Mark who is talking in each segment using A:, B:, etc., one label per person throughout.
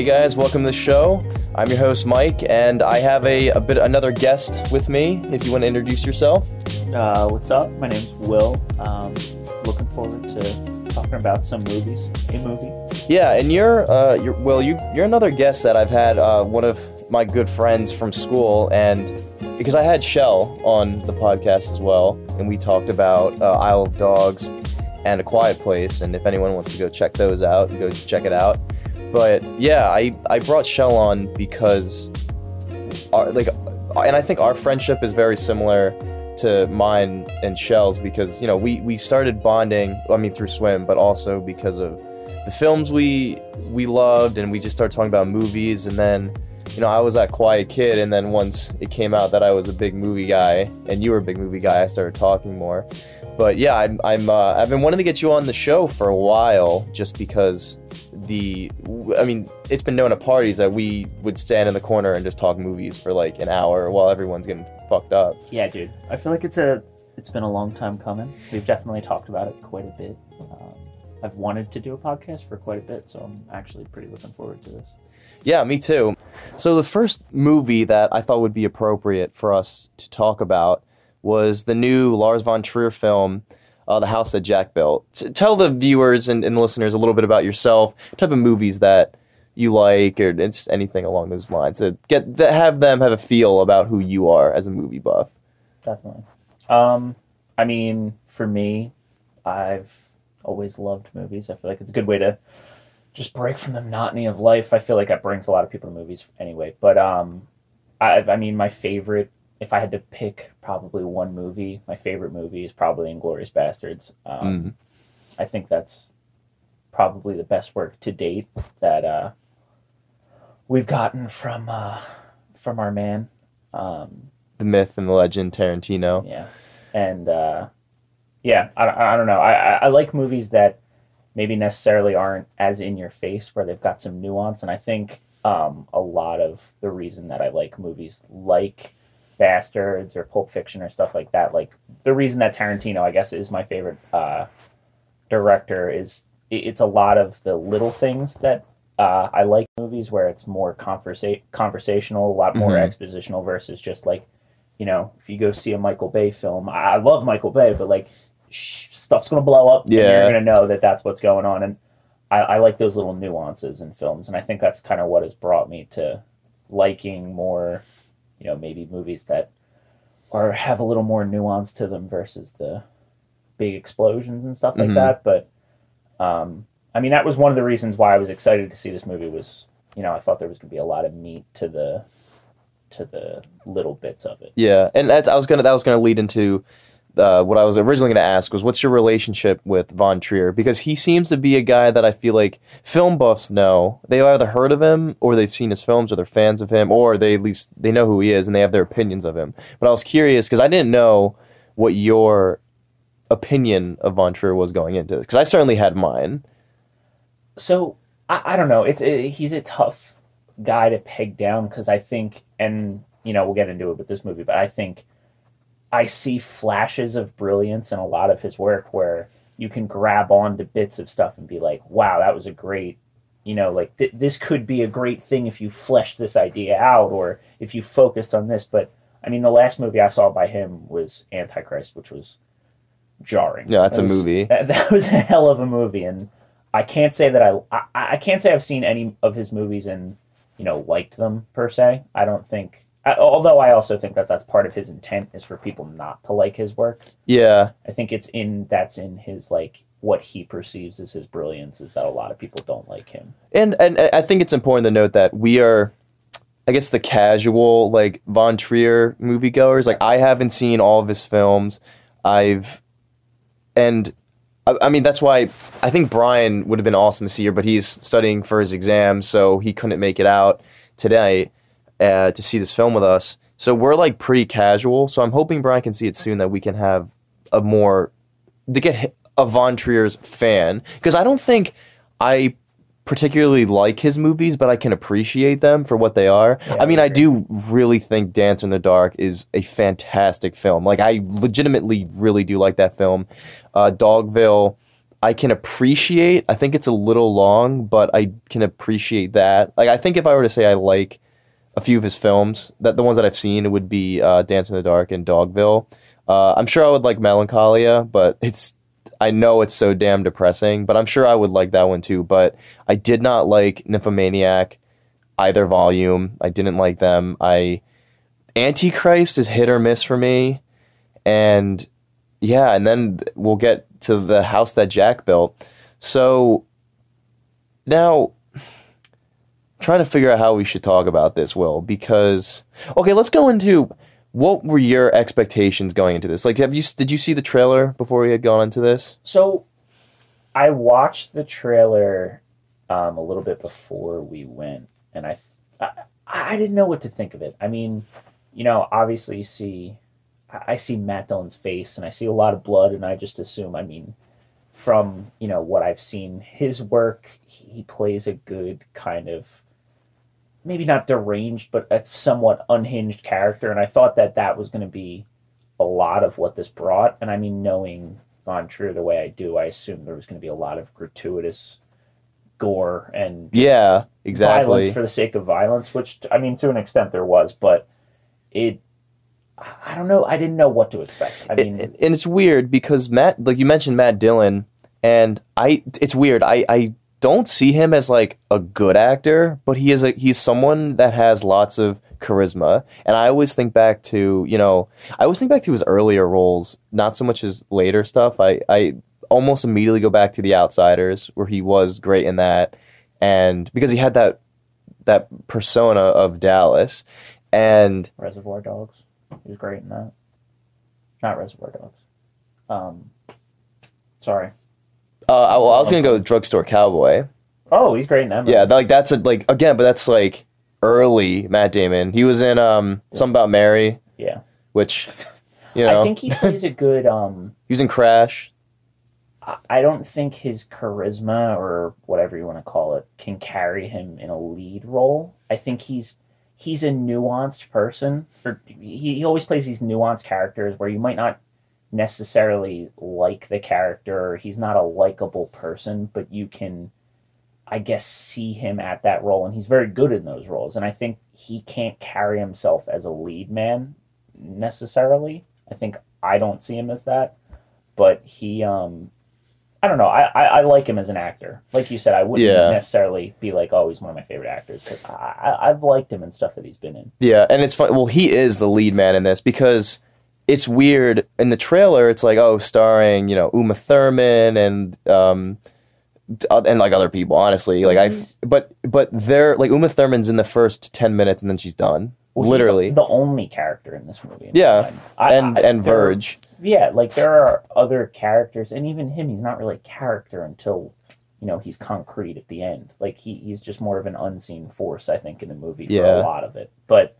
A: Hey guys, welcome to the show. I'm your host Mike, and I have a, a bit another guest with me. If you want to introduce yourself,
B: Uh, what's up? My name's Will. Um, looking forward to talking about some movies. A movie.
A: yeah, and you're uh, you're well, you you're another guest that I've had uh, one of my good friends from school, and because I had Shell on the podcast as well, and we talked about uh, Isle of Dogs and A Quiet Place, and if anyone wants to go check those out, go check it out. But yeah, I I brought Shell on because our, like and I think our friendship is very similar to mine and Shell's because you know we we started bonding I mean through swim but also because of the films we we loved and we just started talking about movies. And then you know I was that quiet kid. And then once it came out that I was a big movie guy and you were a big movie guy I started talking more. But yeah I'm I'm uh, I've been wanting to get you on the show for a while just because the I mean it's been known at parties that we would stand in the corner and just talk movies for like an hour while everyone's getting fucked up.
B: Yeah, dude. I feel like it's a. It's been a long time coming. We've definitely talked about it quite a bit. Um, I've wanted to do a podcast for quite a bit, so I'm actually pretty looking forward to this.
A: Yeah, me too. So the first movie that I thought would be appropriate for us to talk about was the new Lars von Trier film, uh, The House That Jack Built. S- tell the viewers and, and listeners a little bit about yourself, type of movies that you like, or just anything along those lines. To get that have them have a feel about who you are as a movie buff.
B: Definitely. Um, I mean, for me, I've always loved movies. I feel like it's a good way to just break from the monotony of life. I feel like that brings a lot of people to movies anyway. But um, I, I mean, my favorite, if I had to pick probably one movie, my favorite movie is probably Inglourious Basterds. Um,
A: Mm.
B: I think that's probably the best work to date that uh, we've gotten from uh, from our man. Um,
A: The myth and the legend, Tarantino.
B: yeah, and uh, yeah, I, I I don't know. I, I I like movies that maybe necessarily aren't as in your face, where they've got some nuance. And I think um, a lot of the reason that I like movies like Basterds or Pulp Fiction or stuff like that, like the reason that Tarantino, I guess, is my favorite uh, director is it's a lot of the little things that uh, I like movies where it's more conversa- conversational, a lot more
A: Mhm.
B: expositional versus just like you know, if you go see a Michael Bay film, I I love Michael Bay, but like sh- stuff's gonna blow up.
A: Yeah.
B: you're gonna know that that's what's going on, and I, I like those little nuances in films, and I think that's kind of what has brought me to liking more, you know, maybe movies that are have a little more nuance to them versus the big explosions and stuff like
A: Mhm.
B: that. But um, I mean, that was one of the reasons why I was excited to see this movie. Was you know, I thought there was gonna be a lot of meat to the to the little bits of it.
A: Yeah, and that's I was gonna that was gonna lead into uh, what I was originally gonna ask was what's your relationship with Von Trier because he seems to be a guy that I feel like film buffs know they either heard of him or they've seen his films or they're fans of him or they at least they know who he is and they have their opinions of him. But I was curious because I didn't know what your opinion of Von Trier was going into this because I certainly had mine.
B: so I, I don't know. It's it, he's a tough guy to peg down because I think, and you know, we'll get into it with this movie, but I think I see flashes of brilliance in a lot of his work where you can grab onto bits of stuff and be like, "Wow, that was a great." You know, like th- this could be a great thing if you fleshed this idea out, or if you focused on this. But I mean, the last movie I saw by him was Antichrist, which was jarring.
A: Yeah, that's
B: That
A: a movie.
B: That, that was a hell of a movie, and I can't say that I, I I can't say I've seen any of his movies and you know liked them per se. I don't think. I, although I also think that that's part of his intent is for people not to like his work.
A: Yeah,
B: I think it's in that's in his like what he perceives as his brilliance is that a lot of people don't like him.
A: And and I think it's important to note that we are, I guess, the casual like Von Trier moviegoers. Like I haven't seen all of his films. I've, and I, I mean that's why I think Brian would have been awesome to see here, but he's studying for his exams, so he couldn't make it out today uh, to see this film with us. So we're like pretty casual. So I'm hoping Brian can see it soon that we can have a more to get a Von Trier's fan because I don't think I particularly like his movies, but I can appreciate them for what they are.
B: Yeah,
A: I mean,
B: I
A: I do really think Dance in the Dark is a fantastic film. Like, I legitimately really do like that film. Uh, Dogville, I can appreciate. I think it's a little long, but I can appreciate that. Like I think if I were to say I like a few of his films, that the ones that I've seen, would be uh, Dance in the Dark and Dogville. Uh, I'm sure I would like Melancholia, but it's I know it's so damn depressing, but I'm sure I would like that one too. But I did not like Nymphomaniac, either volume. I didn't like them. I Antichrist is hit or miss for me, and yeah, and then we'll get to the house that Jack built. So now trying to figure out how we should talk about this, Will, because okay, let's go into what were your expectations going into this? Like, have you did you see the trailer before we had gone into this?
B: So, I watched the trailer um, a little bit before we went, and I, I I didn't know what to think of it. I mean, you know, obviously you see, I see Matt Dillon's face, and I see a lot of blood, and I just assume, I mean, from you know what I've seen, his work, he plays a good kind of maybe not deranged, but a somewhat unhinged character. And I thought that that was going to be a lot of what this brought. And I mean, knowing Von Trier the way I do, I assumed there was going to be a lot of gratuitous gore and
A: yeah, exactly
B: violence for the sake of violence, which I mean, to an extent there was, but it. I don't know. I didn't know what to expect. I mean,
A: and it's weird because Matt, like you mentioned, Matt Dillon, and I. It's weird. I I don't see him as like a good actor, but he is a he's someone that has lots of charisma. And I always think back to, you know, I always think back to his earlier roles, not so much his later stuff. I, I almost immediately go back to The Outsiders, where he was great in that. And because he had that that persona of Dallas. And
B: Reservoir Dogs. He was great in that. Not Reservoir Dogs. Um sorry.
A: Uh, I, well, I was gonna go with Drugstore Cowboy.
B: Oh, he's great in that. Movie.
A: Yeah, like that's a, like again, but that's like early Matt Damon. He was in um something about Mary.
B: Yeah.
A: Which, you know,
B: I think he plays a good. um
A: He was in Crash.
B: I don't think his charisma or whatever you want to call it can carry him in a lead role. I think he's he's a nuanced person. Or he, he always plays these nuanced characters where you might not necessarily like the character. He's not a likable person, but you can, I guess, see him at that role, and he's very good in those roles. And I think he can't carry himself as a lead man necessarily. I think I don't see him as that, but he, um, I don't know. I, I, I like him as an actor. Like you said, I wouldn't
A: Yeah.
B: necessarily be like, oh, he's one of my favorite actors. But I, I, I've liked him in stuff that he's been in.
A: Yeah, and it's fun. Well, he is the lead man in this because it's weird in the trailer. It's like oh, starring you know Uma Thurman and um and like other people. Honestly, like I, but but they're like Uma Thurman's in the first ten minutes and then she's done.
B: Well,
A: Literally,
B: the only character in this movie.
A: Yeah.
B: I-
A: and
B: I-
A: and
B: are-
A: Verge.
B: yeah, like there are other characters, and even him, he's not really a character until you know he's concrete at the end. Like he, he's just more of an unseen force, I think, in the movie for
A: Yeah.
B: a lot of it. But uh,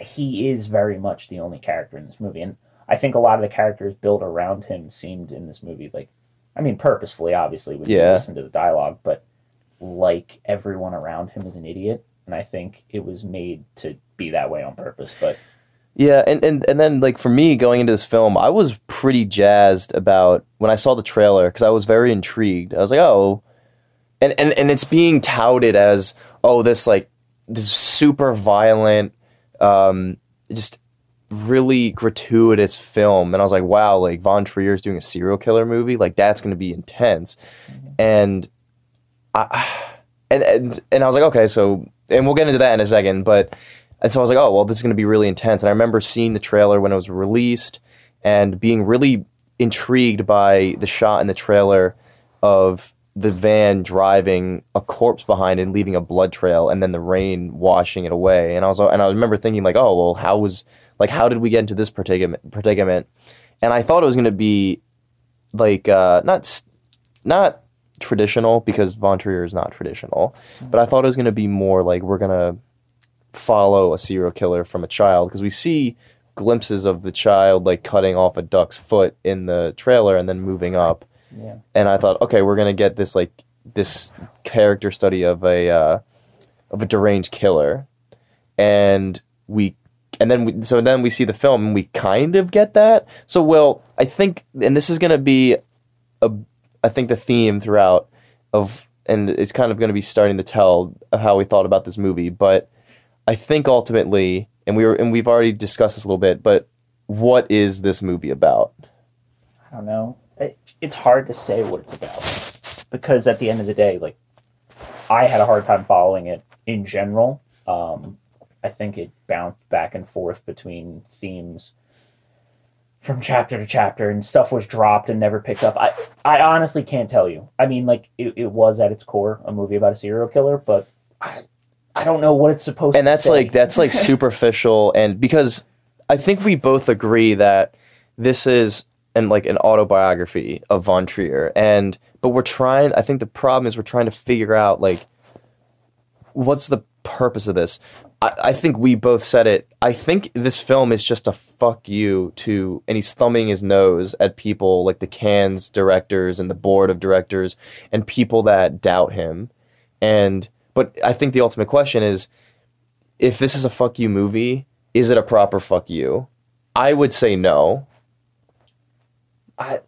B: he is very much the only character in this movie, and I think a lot of the characters built around him seemed in this movie like, I mean, purposefully, obviously, when you listen to the dialogue, but like everyone around him is an idiot, and I think it was made to be that way on purpose. But
A: Yeah, and, and and then like for me going into this film, I was pretty jazzed about when I saw the trailer because I was very intrigued. I was like, oh, and and and it's being touted as oh this like this super violent, um, just really gratuitous film, and I was like, wow, like Von Trier's doing a serial killer movie, like that's going to be intense, and I and and and I was like, okay, so and we'll get into that in a second, but. And so I was like, oh, well, this is going to be really intense. And I remember seeing the trailer when it was released and being really intrigued by the shot in the trailer of the van driving a corpse behind and leaving a blood trail and then the rain washing it away. And I was and I remember thinking like, oh, well, how was like how did we get into this predicament predicament? And I thought it was going to be like uh not not traditional because Von Trier is not traditional, but I thought it was going to be more like we're going to follow a serial killer from a child because we see glimpses of the child like cutting off a duck's foot in the trailer and then moving up
B: yeah,
A: and i thought okay we're gonna get this like this character study of a uh, of a deranged killer and we and then we, so then we see the film and we kind of get that so well i think and this is gonna be a I think the theme throughout of and it's kind of going to be starting to tell how we thought about this movie, but I think ultimately, and we were and we've already discussed this a little bit, but what is this movie about?
B: I don't know. It, it's hard to say what it's about because at the end of the day, like I had a hard time following it in general. Um, I think it bounced back and forth between themes from chapter to chapter and stuff was dropped and never picked up. I, I honestly can't tell you. I mean, like, it, it was at its core a movie about a serial killer, but I, I don't know what it's supposed
A: and
B: to
A: that's
B: say.
A: like that's like superficial and because i think we both agree that this is an like an autobiography of von trier and but we're trying i think the problem is we're trying to figure out like what's the purpose of this I, I think we both said it i think this film is just a fuck you to and he's thumbing his nose at people like the Cannes directors and the board of directors and people that doubt him and but i think the ultimate question is if this is a fuck you movie, is it a proper fuck you? I would say no.
B: I,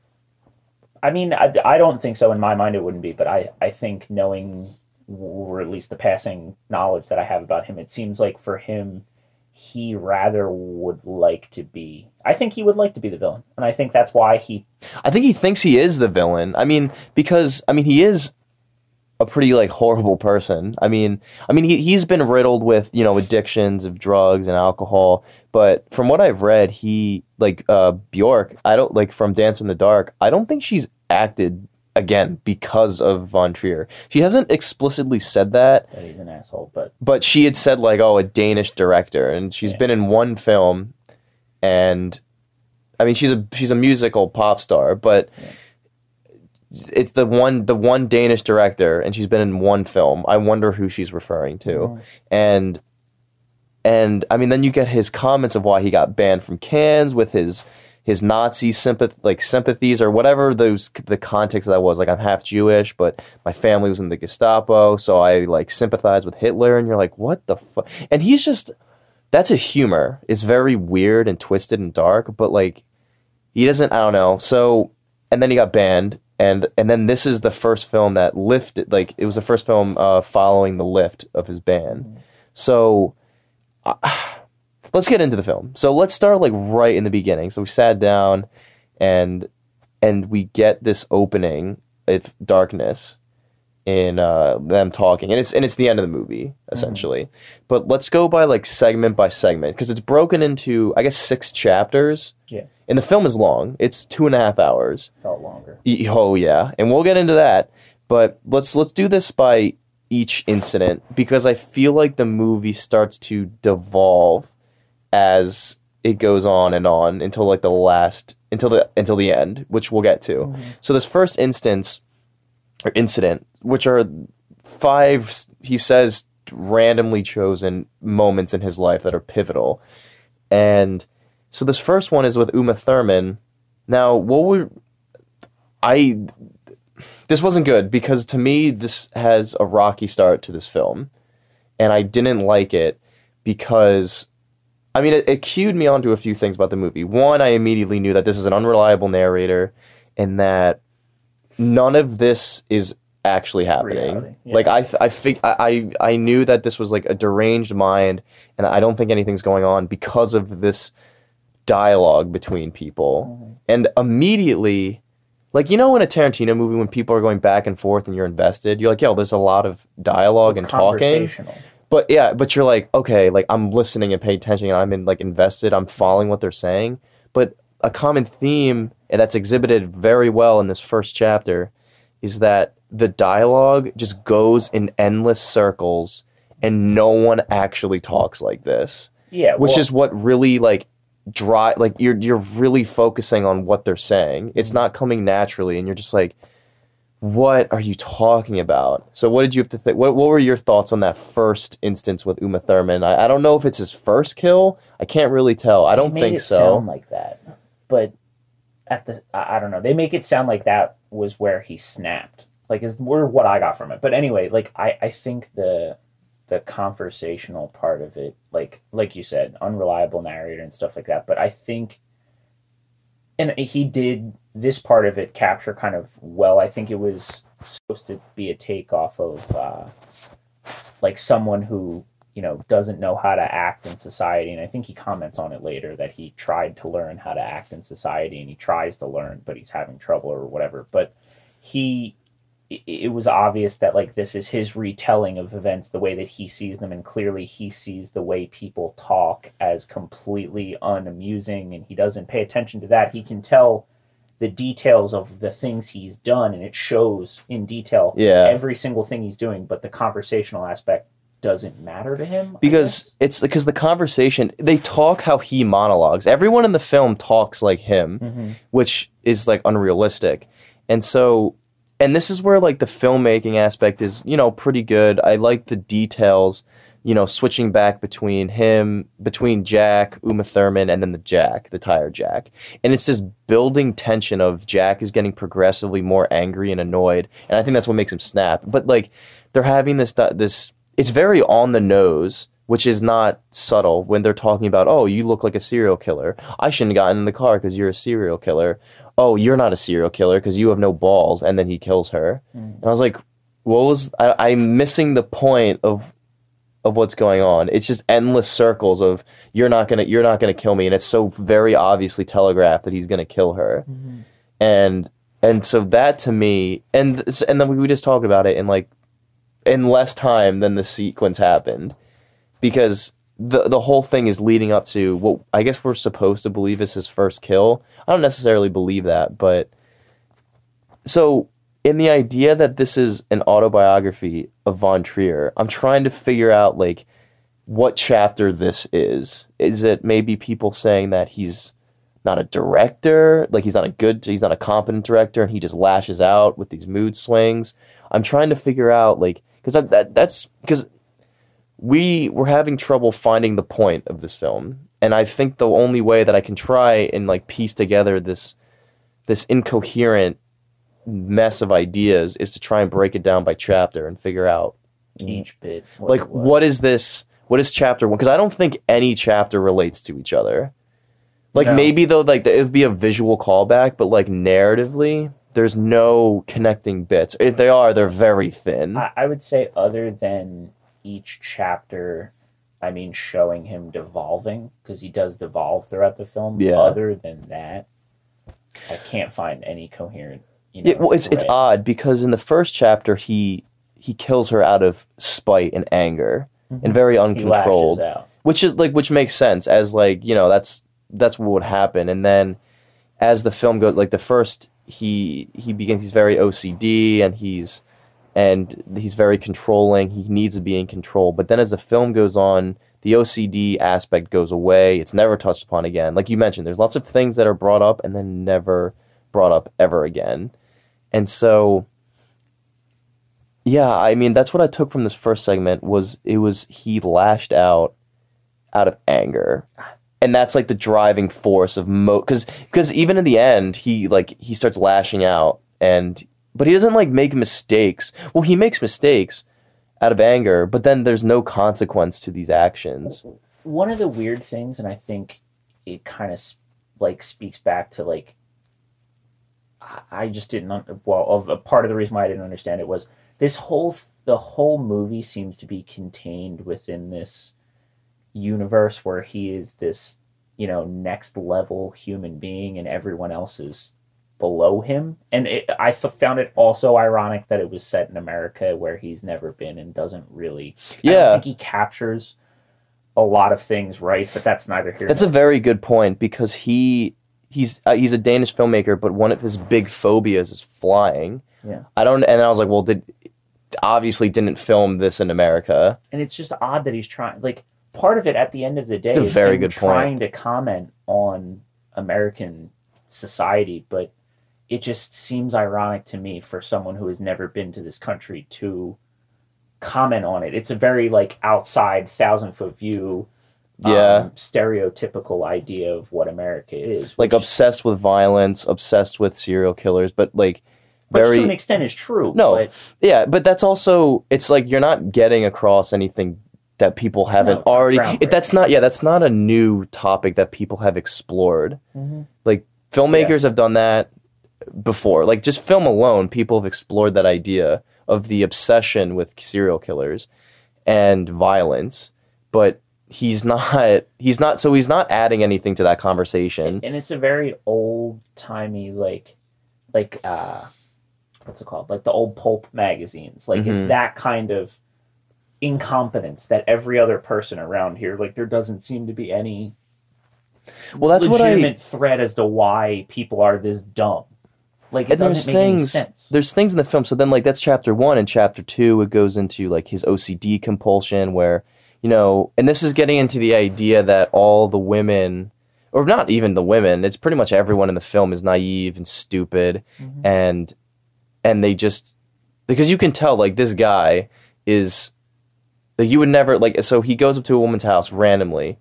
B: I mean, I, I don't think so. In my mind, it wouldn't be. But I, I think knowing, or at least the passing knowledge that I have about him, it seems like for him, he rather would like to be. I think he would like to be the villain, and I think that's why he.
A: I think he thinks he is the villain. I mean, because I mean he is a pretty like horrible person. I mean, I mean he he's been riddled with, you know, addictions of drugs and alcohol, but from what I've read, he like uh Bjork, I don't like from Dance in the Dark, I don't think she's acted again because of Von Trier. She hasn't explicitly said that,
B: That he's an asshole, but
A: but she had said like, "Oh, a Danish director," and she's
B: Yeah.
A: been in one film, and I mean, she's a she's a musical pop star, but
B: Yeah.
A: it's the one the one Danish director, and she's been in one film. I wonder who she's referring to,
B: Oh.
A: and and I mean, then you get his comments of why he got banned from Cannes with his his Nazi sympath like sympathies or whatever those the context of that was. Like I'm half Jewish but my family was in the Gestapo so I like sympathize with Hitler. And you're like what the fuck and he's just that's his humor. It's very weird and twisted and dark but like he doesn't I don't know. So and then he got banned. And and then this is the first film that lifted like it was the first film uh, following the lift of his ban. So let's get into the film. So let's start like right in the beginning. So we sat down and and we get this opening of darkness in uh, them talking. And it's and it's the end of the movie, essentially. But let's go by like segment by segment, because it's broken into I guess six chapters.
B: Yeah.
A: And the film is long. It's two and a half hours.
B: felt longer.
A: Oh yeah, and we'll get into that. But let's let's do this by each incident because I feel like the movie starts to devolve as it goes on and on until like the last until the until the end, which we'll get to. Mm-hmm. So this first instance or incident, which are five, he says randomly chosen moments in his life that are pivotal, and so this first one is with Uma Thurman. Now, what would I? This wasn't good because to me this has a rocky start to this film, and I didn't like it because, I mean, it, it cued me onto a few things about the movie. One, I immediately knew that this is an unreliable narrator, and that none of this is actually happening.
B: Yeah.
A: Like I, th- I think I, I I knew that this was like a deranged mind, and I don't think anything's going on because of this dialogue between people. Mm-hmm. And immediately, like you know, in a Tarantino movie, when people are going back and forth and you're invested, you're like, yo, there's a lot of dialogue
B: It's
A: and talking.
B: conversational.
A: But yeah, but you're like, okay, like I'm listening and paying attention, and I'm in like invested. I'm following what they're saying. But a common theme and that's exhibited very well in this first chapter is that the dialogue just goes in endless circles, and no one actually talks like this
B: Yeah,
A: which
B: well,
A: is what really like dry like you're you're really focusing on what they're saying. It's mm-hmm. not coming naturally and you're just like what are you talking about? So what did you have to think what, what were your thoughts on that first instance with uma thurman? I, I don't know if it's his first kill. I can't really tell. I don't think
B: it
A: so.
B: like that, but at the I, don't know. They make it sound like that was where he snapped. Like is were what I got from it. But anyway, like I I think the the conversational part of it, like like you said, unreliable narrator and stuff like that. But I think, and he did this part of it capture kind of well. I think it was supposed to be a take off of uh, like someone who you know doesn't know how to act in society, and I think he comments on it later that he tried to learn how to act in society, and he tries to learn, but he's having trouble or whatever. But he it was obvious that like this is his retelling of events the way that he sees them and clearly he sees the way people talk as completely unamusing and he doesn't pay attention to that he can tell the details of the things he's done and it shows in detail
A: Yeah.
B: every single thing he's doing but the conversational aspect doesn't matter to him
A: because it's because the conversation they talk how he monologues. Everyone in the film talks like him,
B: Mhm.
A: which is like unrealistic. And so and this is where like the filmmaking aspect is, you know, pretty good. I like the details, you know, switching back between him, between Jack, Uma Thurman, and then the Jack, the tire Jack. And it's this building tension of Jack is getting progressively more angry and annoyed. And I think that's what makes him snap. But like they're having this this it's very on the nose which is not subtle when they're talking about oh you look like a serial killer. I shouldn't have gotten in the car because you're a serial killer. Oh you're not a serial killer because you have no balls and then he kills her. Mm. And i was like what was I, i'm missing the point of of what's going on. It's just endless circles of you're not gonna you're not gonna kill me and it's so very obviously telegraphed that he's gonna kill her. Mm-hmm. And and so that to me and and then we just talked about it in like in less time than the sequence happened because the the whole thing is leading up to what I guess we're supposed to believe is his first kill. I don't necessarily believe that, but so in the idea that this is an autobiography of Von Trier, I'm trying to figure out like what chapter this is. Is it maybe people saying that he's not a director, like he's not a good, he's not a competent director, and he just lashes out with these mood swings? I'm trying to figure out like because that, that's because we were having trouble finding the point of this film and i think the only way that i can try and like piece together this this incoherent mess of ideas is to try and break it down by chapter and figure out
B: each bit
A: like what is this what is chapter one? Because i don't think any chapter relates to each other. Like
B: No.
A: maybe though like it would be a visual callback but like narratively there's no connecting bits. If they are they're very thin.
B: I, I would say other than each chapter i mean showing him devolving because he does devolve throughout the film
A: Yeah.
B: other than that i can't find any coherent you know,
A: Yeah, well, it's it's odd because in the first chapter he he kills her out of spite and anger and very
B: Mm-hmm.
A: Uncontrolled, which is like which makes sense as like you know that's that's what would happen. And then as the film goes, like the first he he begins he's very OCD and he's and he's very controlling. He needs to be in control. But then as the film goes on, the OCD aspect goes away. It's never touched upon again. Like you mentioned, there's lots of things that are brought up and then never brought up ever again. And so yeah, I mean that's what I took from this first segment was it was he lashed out out of anger. And that's like the driving force of mo cuz cuz even in the end he like he starts lashing out and but he doesn't like make mistakes. Well, he makes mistakes out of anger, but then there's no consequence to these actions.
B: one of the weird things, and I think it kind of like speaks back to like I- just didn't un- well of a part of the reason why I didn't understand it was this whole the whole movie seems to be contained within this universe where he is this you know next level human being and everyone else is below him and it, i th- found it also ironic that it was set in america where he's never been and doesn't really
A: Yeah.
B: I think he captures a lot of things right, but that's neither here.
A: That's a very good point because he he's uh, he's a Danish filmmaker, but one of his big phobias is flying.
B: Yeah.
A: I don't, and I was like, well, did obviously didn't film this in America.
B: and it's just odd that he's trying. Like part of it at the end of the day
A: It's a
B: is
A: very good point.
B: trying to comment on American society, but it just seems ironic to me for someone who has never been to this country to comment on it. It's a very like outside thousand foot view.
A: Yeah.
B: um, stereotypical idea of what America is,
A: Like
B: which-
A: obsessed with violence, obsessed with serial killers, but like
B: which
A: very
B: to an extent is true.
A: No,
B: but
A: Yeah, but that's also it's like you're not getting across anything that people haven't
B: not
A: already. It, that's not yeah, that's not a new topic that people have explored.
B: Mhm.
A: Like filmmakers have done that. Before. Like just film alone, people have explored that idea of the obsession with serial killers and violence, but he's not he's not so he's not adding anything to that conversation.
B: and it's a very old timey like like uh what's it called like the old pulp magazines like it's
A: Mhm.
B: that kind of incompetence that every other person around here like there doesn't seem to be any
A: Well, that's what I
B: thread as to why people are this dumb like it
A: and there's
B: doesn't make any
A: things
B: sense
A: there's things in the film so then like that's chapter one and chapter two it goes into like his ocd compulsion where you know and this is getting into the idea that all the women or not even the women it's pretty much everyone in the film is naive and stupid
B: Mhm.
A: and and they just because you can tell like this guy is like you would never like so he goes up to a woman's house randomly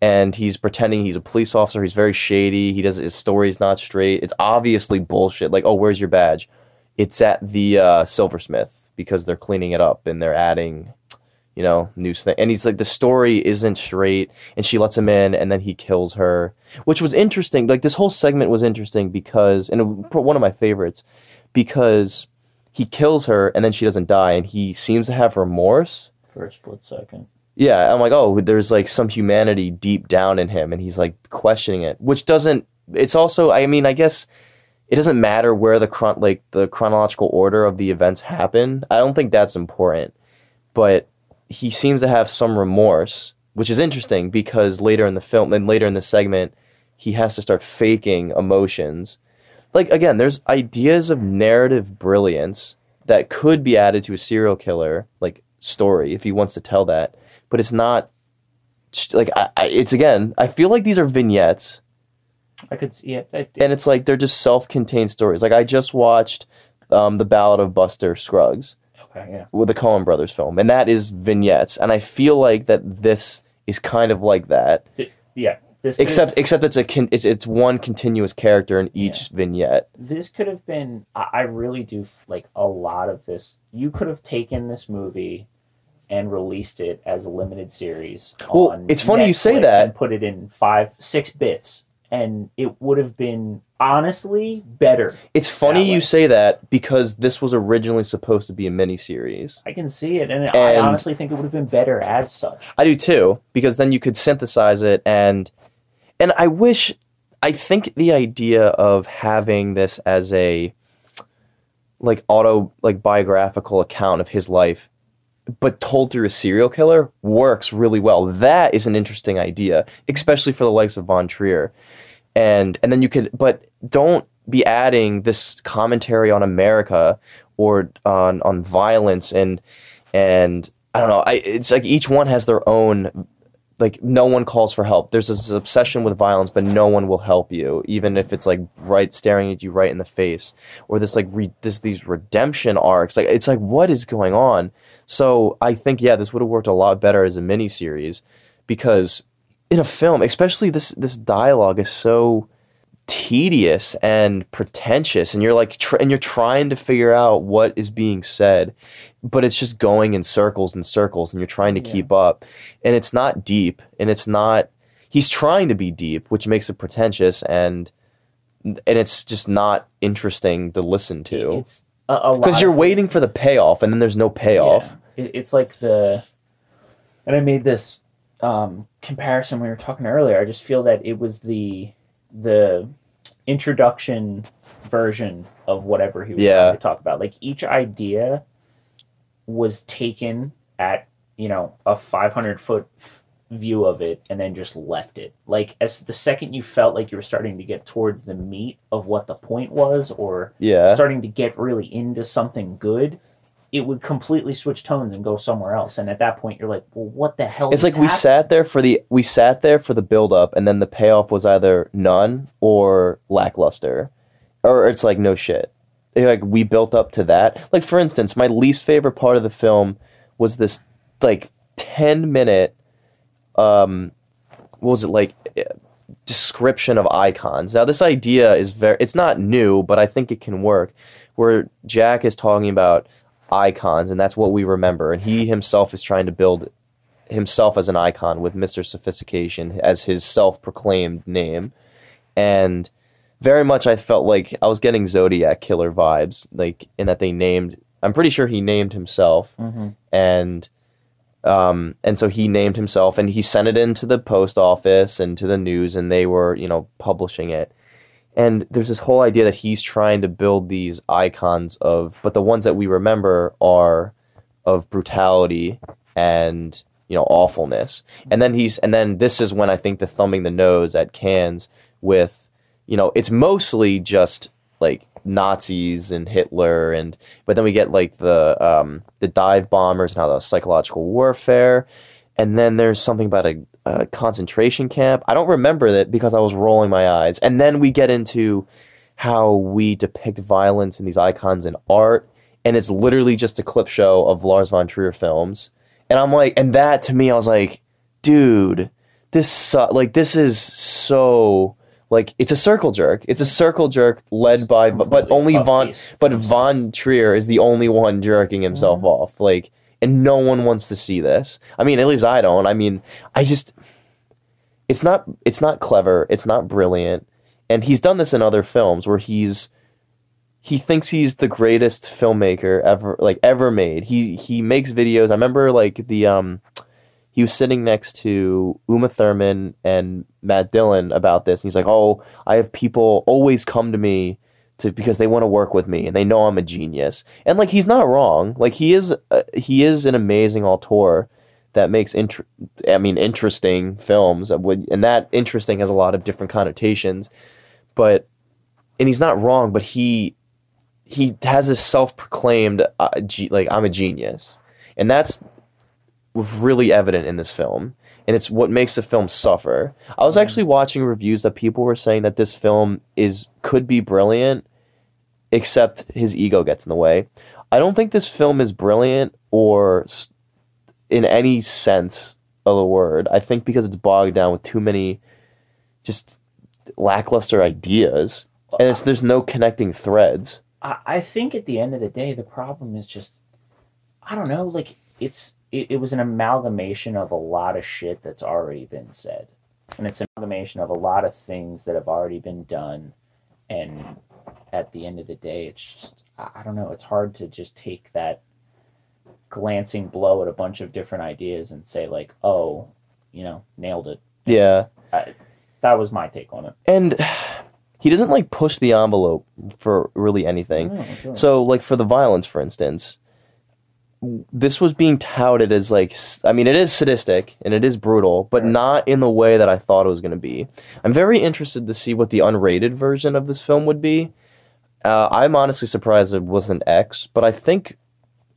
A: and he's pretending he's a police officer. He's very shady. He does his story's not straight. It's obviously bullshit. Like oh where's your badge? It's at the uh, silversmith because they're cleaning it up and they're adding you know new thing and he's like the story isn't straight. And she lets him in and then he kills her which was interesting. Like this whole segment was interesting because and it- one of my favorites because he kills her and then she doesn't die and he seems to have remorse.
B: For a split second
A: yeah, I'm like, oh, there's like some humanity deep down in him, and he's like questioning it, which doesn't. It's also, I mean, I guess it doesn't matter where the chron- like the chronological order of the events happen. I don't think that's important, but he seems to have some remorse, which is interesting because later in the film, and later in the segment, he has to start faking emotions. Like again, there's ideas of narrative brilliance that could be added to a serial killer like story if he wants to tell that but it's not like I, I, it's again i feel like these are vignettes.
B: I could see it I-
A: and it's like they're just self-contained stories. Like i just watched um, the ballad of buster scruggs
B: okay yeah.
A: with the coen brothers film and that is vignettes and i feel like that this is kind of like that.
B: Yeah this could have-
A: except except it's a con- it's, it's one continuous character in each vignette.
B: This could have been I, I really do f- like a lot of this. You could have taken this movie and released it as a limited series
A: Well, it's funny you say that.
B: and put it in five six bits and it would have been honestly better.
A: It's funny you say that because this was originally supposed to be a miniseries.
B: I can see it and, i
A: And-
B: honestly think it would have been better as such.
A: I do too, because then you could synthesize it and and I wish I think the idea of having this as a like auto like biographical account of his life but told through a serial killer works really well. That is an interesting idea, especially for the likes of Von Trier. And and then you could but don't be adding this commentary on America or on on violence and and I don't know. I it's like each one has their own like no one calls for help. There's this obsession with violence, but no one will help you, even if it's like right staring at you right in the face, or this like re- this these redemption arcs. Like it's like what is going on? So I think yeah, this would have worked a lot better as a miniseries because in a film, especially this this dialogue is so tedious and pretentious and you're like tr- and you're trying to figure out what is being said but it's just going in circles and circles and you're trying to
B: Yeah.
A: keep up and it's not deep and it's not he's trying to be deep which makes it pretentious and and it's just not interesting to listen to
B: it's a, a lot
A: because you're waiting for the payoff and then there's no payoff
B: Yeah. It's like the, and I made this um, comparison when we were talking earlier. I just feel that it was the the introduction version of whatever he was
A: Yeah.
B: trying to talk about. Like each idea was taken at you know a 500 foot view of it and then just left it like as the second you felt like you were starting to get towards the meat of what the point was or
A: yeah
B: starting to get really into something good, it would completely switch tones and go somewhere else. And at that point, you're like, well, what the hell?
A: It's like we sat there for the we sat there for the build up and then the payoff was either none or lackluster. Or it's like no shit. Like we built up to that. Like for instance, my least favorite part of the film was this like 10 minute um what was it like eh, description of icons. Now this idea is very it's not new, but I think it can work where Jack is talking about icons and that's what we remember and he himself is trying to build himself as an icon with Mr. Sophistication as his self-proclaimed name and very much I felt like I was getting Zodiac killer vibes, like in that they named. I'm pretty sure he named himself,
B: Mm-hmm.
A: and um, and so he named himself, and he sent it into the post office and to the news, and they were you know publishing it. And there's this whole idea that he's trying to build these icons of, but the ones that we remember are of brutality and you know awfulness. And then he's, and then this is when I think the thumbing the nose at Cannes with, you know, it's mostly just like Nazis and Hitler, and but then we get like the um, the dive bombers and how the psychological warfare, and then there's something about a, a concentration camp. I don't remember that because I was rolling my eyes, and then we get into how we depict violence in these icons in art, and it's literally just a clip show of Lars von Trier films, and I'm like, and that to me, I was like, dude, this su- like this is so like it's a circle jerk. It's a circle jerk led by, but, but only Von, but Von Trier is the only one jerking himself off. Like, and no one wants to see this. I mean, at least I don't. I mean, I just, it's not, it's not clever. It's not brilliant. And he's done this in other films where he's, he thinks he's the greatest filmmaker ever, like ever made. He he makes videos. I remember like the um, he was sitting next to Uma Thurman and Matt Dillon about this, and he's like, "Oh, I have people always come to me to because they want to work with me and they know I'm a genius." And like he's not wrong. Like he is uh, he is an amazing auteur that makes int- I mean interesting films. Uh, And that interesting has a lot of different connotations, but and he's not wrong. But he he has this self-proclaimed uh, ge- like I'm a genius, and that's really evident in this film and it's what makes the film suffer. I was mm-hmm. actually watching reviews that people were saying that this film is could be brilliant except his ego gets in the way. I don't think this film is brilliant or in any sense of the word. I think because it's bogged down with too many just lackluster ideas and it's there's no connecting threads.
B: I, I think at the end of the day, the problem is just, I don't know, like it's it, it was an amalgamation of a lot of shit that's already been said, and it's an amalgamation of a lot of things that have already been done, and at the end of the day, it's just I, I don't know, it's hard to just take that glancing blow at a bunch of different ideas and say like, oh, you know, nailed it.
A: yeah
B: That was my take on it.
A: and he doesn't like push the envelope for really anything
B: Oh.
A: So, like for the violence, for instance, this was being touted as like, I mean, it is sadistic and it is brutal, but not in the way that I thought it was going to be. I'm very interested to see what the unrated version of this film would be. Uh, I'm honestly surprised it wasn't X, but I think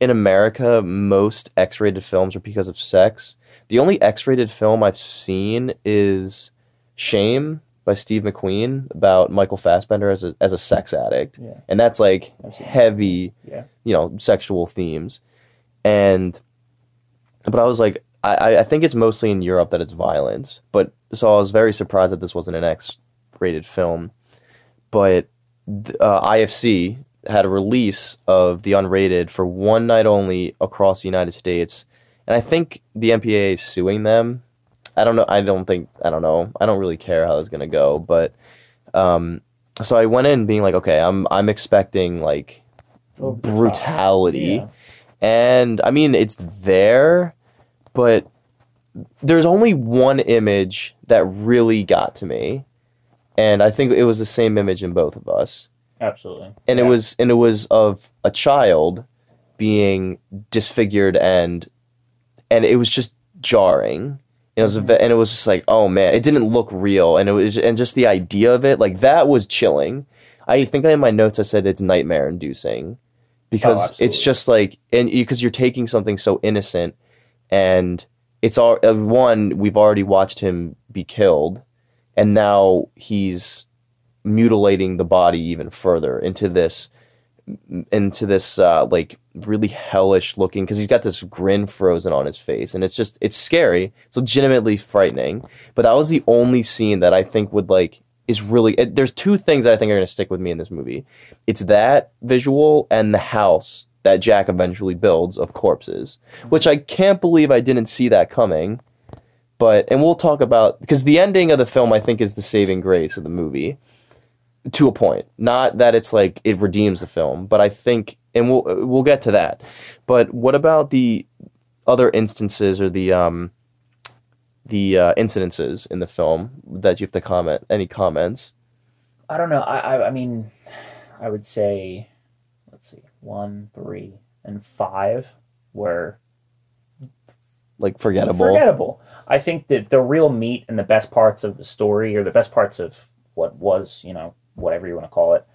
A: in America, most X rated films are because of sex. The only X rated film I've seen is Shame by Steve McQueen about Michael Fassbender as a, as a sex addict
B: Yeah.
A: and that's like
B: I've seen that.
A: heavy
B: Yeah.
A: you know sexual themes and but i was like I, I- think it's mostly in europe that it's violence. But so i was very surprised that this wasn't an x rated film. But uh, ifc had a release of the unrated for one night only across the united states. And i think the mpa is suing them. I don't know i don't think i don't know. I don't really care how it's going to go. But um so i went in being like okay i'm i'm expecting like brutality.
B: Yeah.
A: And I mean, it's there, but there's only one image that really got to me. And I think it was the same image in both of us.
B: Absolutely.
A: And it was and it was of a child being disfigured and and it was just jarring. It was and it was just like, oh man, it didn't look real and it was and just the idea of it, like that was chilling. I think in my notes I said it's nightmare inducing because it's just like and because you're taking something so innocent and it's all uh, one we've already watched him be killed and now he's mutilating the body even further into this into this uh, like really hellish looking because he's got this grin frozen on his face and it's just it's scary. It's legitimately frightening. But that was the only scene that i think would like is really it, there's two things that i think are going to stick with me in this movie it's that visual and the house that jack eventually builds of corpses which i can't believe i didn't see that coming but and we'll talk about because the ending of the film i think is the saving grace of the movie to a point. Not that it's like it redeems the film, but I think, and we'll we'll get to that. But what about the other instances or the um the uh, incidences in the film that you have to comment? Any comments?
B: I don't know. I, I I mean, I would say, let's see, one, three, and five were
A: Like forgettable.
B: forgettable. I think that the real meat and the best parts of the story, or the best parts of what was, you know, whatever you want to call it,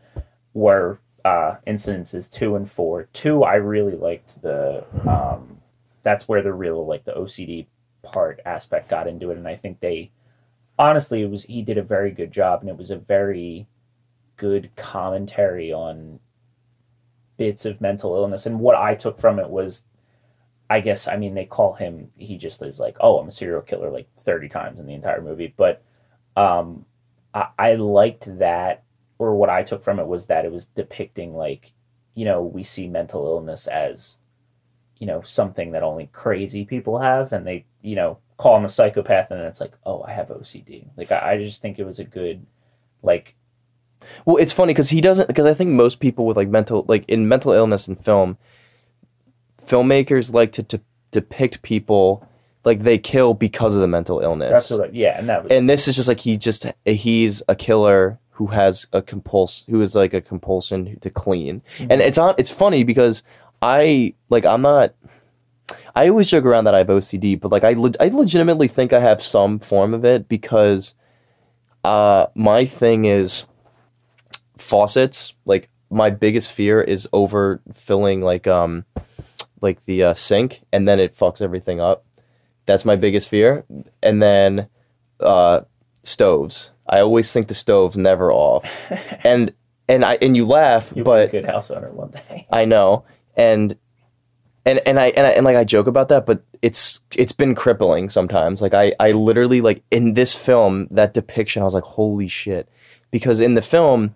B: were uh, incidences two and four. Two, I really liked the. Um, that's where the real like the OCD part aspect got into it, and I think they, honestly, it was he did a very good job, and it was a very good commentary on bits of mental illness. And what I took from it was I guess I mean they call him he just is like oh I'm a serial killer like 30 times in the entire movie but um I, I liked that or what I took from it was that it was depicting like you know we see mental illness as you know something that only crazy people have and they you know call him a psychopath and then it's like oh I have OCD like I, I just think it was a good like
A: Well, it's funny because he doesn't. Because I think most people with like mental, like in mental illness in film, filmmakers like to, to depict people like they kill because of the mental illness.
B: that's what I, yeah and that was
A: and this is just like he just he's a killer who has a compuls who is like a compulsion to clean. Mm-hmm. And it's on. It's funny because I like I'm not. I always joke around that I have OCD, but like I, le- I legitimately think I have some form of it because uh, my thing is faucets. Like my biggest fear is overfilling like um like the uh, sink and then it fucks everything up. That's my biggest fear. And then uh, stoves. I always think the stove's never off. and and I and you laugh,
B: you'll
A: but
B: be a good house owner one day
A: I know, and and and I and I and like I joke about that, but it's it's been crippling sometimes. Like I I literally like in this film that depiction, I was like, holy shit, because in the film,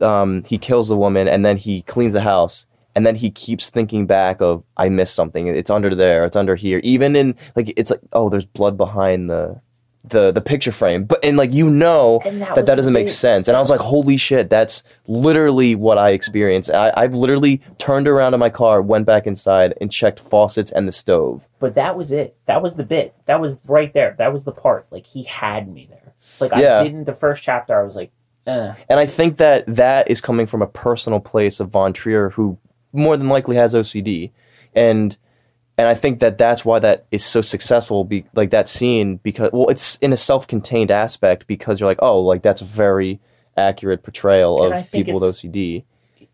A: um, he kills the woman and then he cleans the house. And then he keeps thinking back of I missed something. It's under there. It's under here. Even in like it's like oh, there's blood behind the the the picture frame. But and like you know
B: And that
A: that that doesn't make sense. And I was like, holy shit, that's literally what I experienced. I, I've literally turned around in my car, went back inside, and checked faucets and the stove.
B: But that was it. That was the bit. That was right there. That was the part. Like he had me there. Like
A: Yeah.
B: I didn't. The first chapter, I was like, eh.
A: And I think that that is coming from a personal place of Von Trier, who more than likely has OCD, and and I think that that's why that is so successful. Be like that scene because well, it's in a self-contained aspect because you're like, oh, like that's a very accurate portrayal
B: And
A: of people with OCD.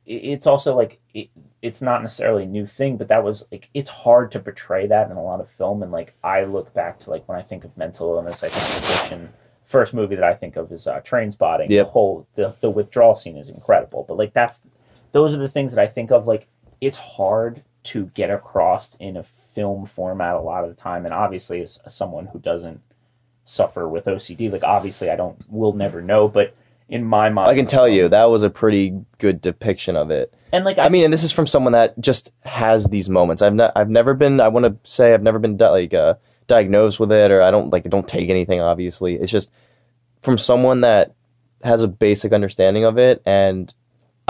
B: It's also like it, it's not necessarily a new thing, but that was like it's hard to portray that in a lot of film. And like I look back to like when I think of mental illness, I think addiction. First movie that I think of is uh, Trainspotting.
A: Yep.
B: The whole the, the withdrawal scene is incredible, but like that's those are the things that I think of. Like it's hard to get across in a film format a lot of the time, and obviously as, someone who doesn't suffer with OCD, like obviously I don't will never know, but in my mind,
A: I can tell you that was a pretty good depiction of it.
B: And like
A: I mean, and this is from someone that just has these moments. I've not, I've never been. I want to say I've never been di- like uh, diagnosed with it, or I don't like don't take anything. Obviously, it's just from someone that has a basic understanding of it, and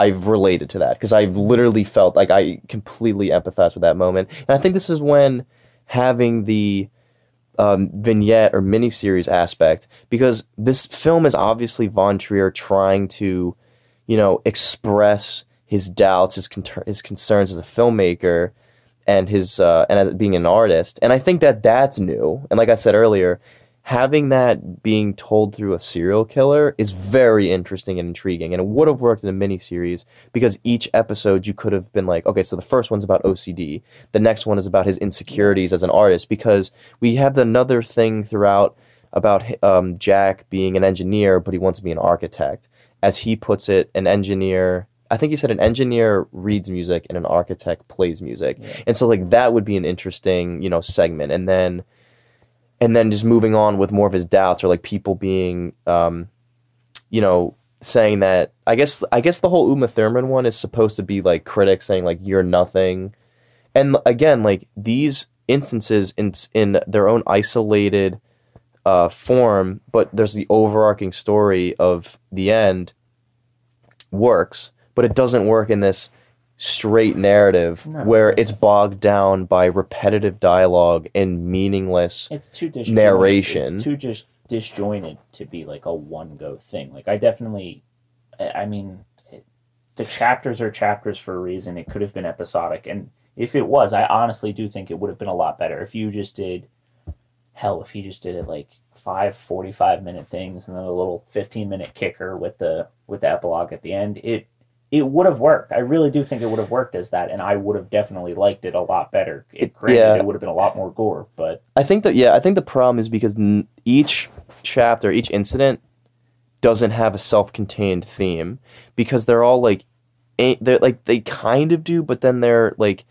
A: I've related to that because I've literally felt like I completely empathize with that moment. And I think this is when having the um, vignette or miniseries aspect, because this film is obviously Von Trier trying to, you know, express his doubts, his con- his concerns as a filmmaker, and his uh, and as being an artist. And I think that that's new. And like I said earlier, having that being told through a serial killer is very interesting and intriguing. And it would have worked in a miniseries because each episode you could have been like, okay, so the first one's about OCD, the next one is about his insecurities as an artist. Because we have another thing throughout about um, Jack being an engineer, but he wants to be an architect. As he puts it, an engineer. I think he said an engineer reads music and an architect plays music. And so like that would be an interesting, you know, segment. And then and then just moving on with more of his doubts or like people being um you know saying that I guess I guess the whole Uma Thurman one is supposed to be like critics saying like you're nothing. And again, like these instances in in their own isolated uh, form, but there's the overarching story of the end works, but it doesn't work in this straight narrative
B: No.
A: where it's bogged down by repetitive dialogue and meaningless.
B: It's too disjointed.
A: Narration.
B: It's too just disjointed to be like a one go thing. Like I definitely, I mean, it, the chapters are chapters for a reason. It could have been episodic, and if it was, I honestly do think it would have been a lot better if you just did. Hell, if he just did it like five 45 minute things and then a little 15 minute kicker with the with the epilogue at the end, it it would have worked. I really do think it would have worked as that, and I would have definitely liked it a lot better. It, granted,
A: yeah.
B: it would have been a lot more gore, but
A: I think that yeah, I think the problem is because n- each chapter, each incident doesn't have a self-contained theme because they're all like a- they're like they kind of do, but then they're like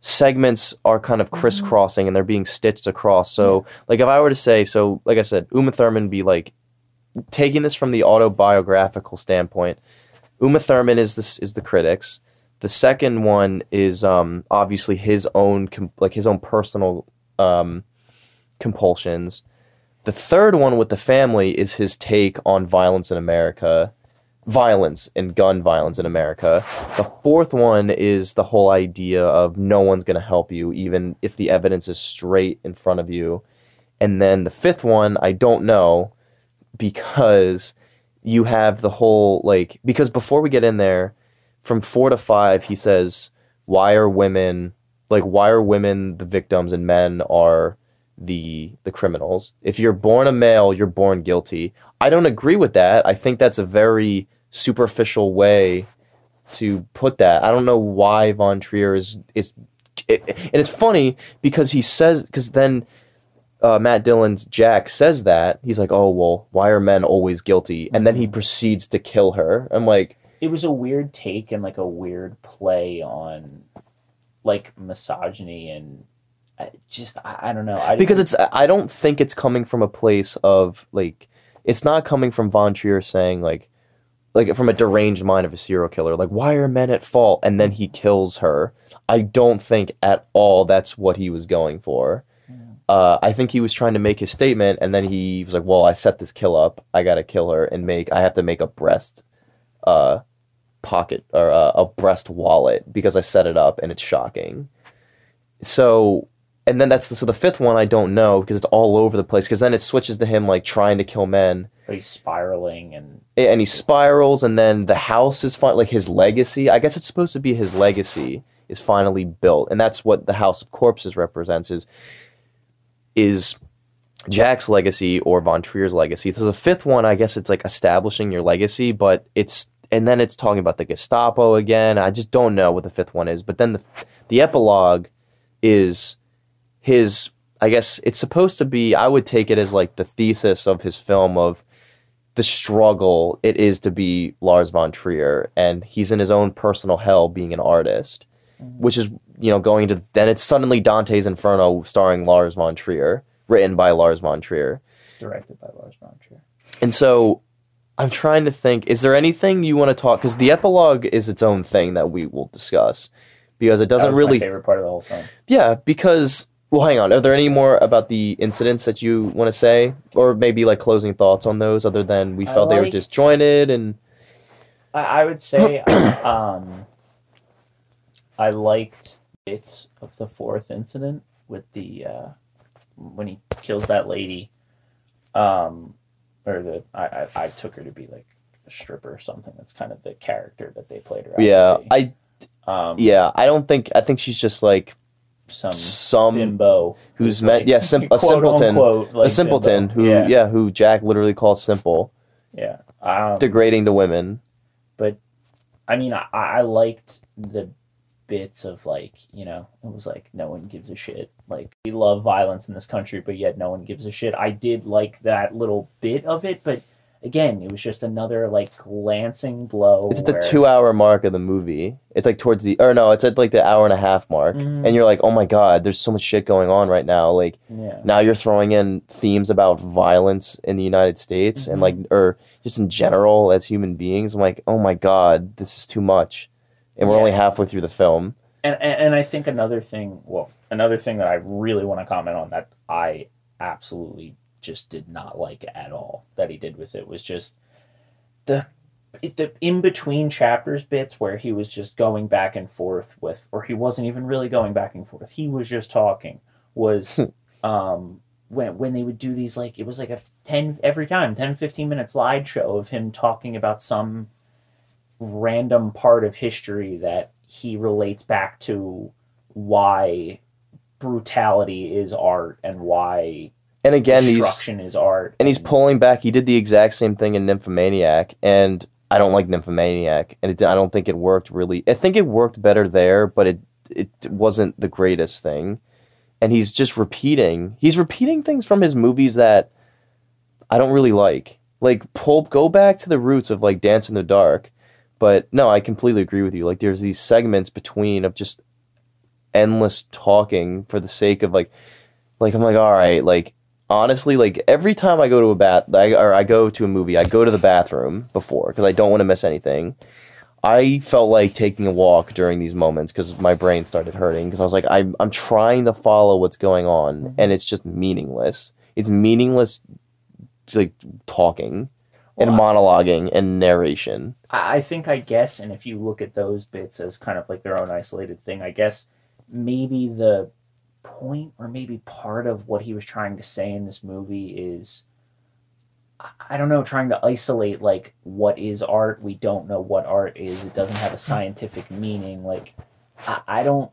A: segments are kind of mm-hmm. crisscrossing and they're being stitched across. So like if I were to say so like I said, Uma Thurman be like taking this from the autobiographical standpoint, Uma Thurman is this is the critics. The second one is um obviously his own com- like his own personal um compulsions. The third one with the family is his take on violence in America, violence and gun violence in America. The fourth one is the whole idea of no one's going to help you, even if the evidence is straight in front of you. And then the fifth one, I don't know because you have the whole, like, because before we get in there, from four to five, he says, why are women, like, why are women the victims and men are the the criminals. If you're born a male, you're born guilty. I don't agree with that. I think that's a very superficial way to put that. I don't know why Von Trier is is it, and it's funny because he says because then uh, Matt Dillon's Jack says that he's like, oh well, why are men always guilty? And then he proceeds to kill her. I'm like,
B: it was a weird take and like a weird play on like misogyny and I just I, I don't know. I
A: because it's I don't think it's coming from a place of like it's not coming from Von Trier saying like like from a deranged mind of a serial killer. Like why are men at fault? And then he kills her. I don't think at all that's what he was going for uh, I think he was trying to make his statement and then he was like well I set this kill up. I gotta kill her and make I have to make a breast uh pocket or uh, a breast wallet because I set it up and it's shocking. So and then that's the, so the fifth one I don't know because it's all over the place because then it switches to him like trying to kill men.
B: But he's spiraling and
A: and he spirals and then the house is fine like his legacy I guess it's supposed to be his legacy is finally built and that's what the House of Corpses represents is is Jack's legacy or Von Trier's legacy. So the fifth one, I guess it's like establishing your legacy, but it's and then it's talking about the Gestapo again. I just don't know what the fifth one is. But then the the epilogue is his. I guess it's supposed to be. I would take it as like the thesis of his film of the struggle it is to be Lars von Trier, and he's in his own personal hell being an artist, mm-hmm. which is you know going to then it's suddenly Dante's Inferno starring Lars von Trier, written by Lars von Trier.
B: directed by Lars von Trier.
A: And so I'm trying to think is there anything you want to talk cuz the epilogue is its own thing that we will discuss because it doesn't really
B: my favorite part of the whole film.
A: Yeah, because well hang on, are there any more about the incidents that you want to say or maybe like closing thoughts on those other than we felt they were disjointed and
B: I, I would say um, I liked bits of the fourth incident with the uh, when he kills that lady, um, or the I, I, I took her to be like a stripper or something. That's kind of the character that they played her.
A: yeah. I
B: um,
A: yeah, I don't think I think she's just like
B: some
A: some
B: bimbo
A: who's
B: like,
A: meant yeah, sim- a simpleton.
B: unquote, like
A: a simpleton
B: bimbo.
A: who
B: yeah
A: yeah, who Jack literally calls simple,
B: yeah. Um,
A: degrading to women.
B: But I mean, I, I liked the bits of like, you know, it was like no one gives a shit. Like we love violence in this country, but yet no one gives a shit. I did like that little bit of it, but again, it was just another like glancing blow.
A: It's at the two hour mark of the movie. It's like towards the or no, it's at like the hour and a half mark.
B: Mhm.
A: And you're like, oh my god, there's so much shit going on right now. Like
B: Yeah.
A: now you're throwing in themes about violence in the United States and
B: Mhm.
A: like or just in general as human beings. I'm like, oh my god, this is too much. And we're
B: Yeah.
A: only halfway through the film.
B: And, and and I think another thing, well, another thing that I really want to comment on that I absolutely just did not like at all that he did with it was just the the in between chapters bits where he was just going back and forth with, or he wasn't even really going back and forth. He was just talking. Was um, when when they would do these like it was like a 10 every time 10 15 minute slideshow of him talking about some random part of history that he relates back to why brutality is art and why
A: and again he's
B: destruction is art
A: and he's pulling back. He did the exact same thing in Nymphomaniac, and I don't like Nymphomaniac, and it, I don't think it worked really. I think it worked better there, but it it wasn't the greatest thing. And he's just repeating. He's repeating things from his movies that I don't really like. Like pulp, go back to the roots of like Dance in the Dark. But no, I completely agree with you. Like there's these segments between of just endless talking for the sake of like like I'm like all right, like honestly, like every time I go to a bath, I, or I go to a movie, I go to the bathroom before because I don't want to miss anything. I felt like taking a walk during these moments because my brain started hurting because I was like, I'm I'm trying to follow what's going on mm-hmm. and it's just meaningless. It's meaningless, like talking and monologuing and narration.
B: I I think I guess, and if you look at those bits as kind of like their own isolated thing, I guess maybe the point or maybe part of what he was trying to say in this movie is I- I don't know, trying to isolate like what is art. We don't know what art is. It doesn't have a scientific meaning. Like I, I don't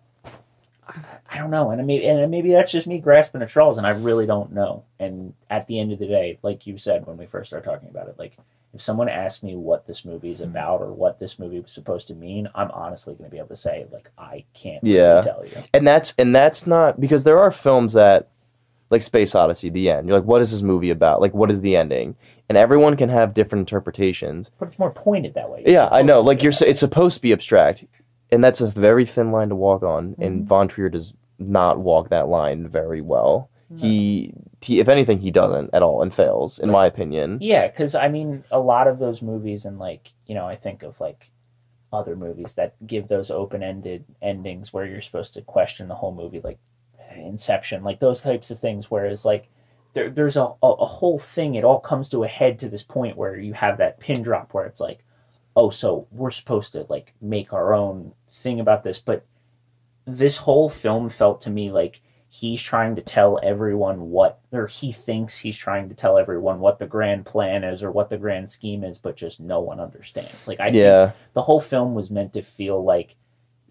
B: I- I don't know, and maybe and maybe that's just me grasping at straws, and I really don't know. And at the end of the day, like you said when we first started talking about it, like if someone asked me what this movie is about or what this movie was supposed to mean, I'm honestly going to be able to say like I can't really tell you.
A: and that's and that's not because there are films that like Space Odyssey, the end. You're like, what is this movie about? Like, what is the ending? And everyone can have different interpretations.
B: But it's more pointed that way. You're
A: yeah, I know. Like you're, it's supposed to be abstract, and that's a very thin line to walk on.
B: Mm-hmm.
A: And Von Trier does not walk that line very well. He, he, if anything, he doesn't at all, and fails, in my opinion.
B: Yeah, because I mean, a lot of those movies, and like you know, I think of like other movies that give those open-ended endings where you're supposed to question the whole movie, like Inception, like those types of things. Whereas like there, there's a, a a whole thing. It all comes to a head to this point where you have that pin drop where it's like, oh, so we're supposed to like make our own thing about this, but this whole film felt to me like he's trying to tell everyone what or he thinks he's trying to tell everyone what the grand plan is or what the grand scheme is but just no one understands. Like i think
A: yeah,
B: the whole film was meant to feel like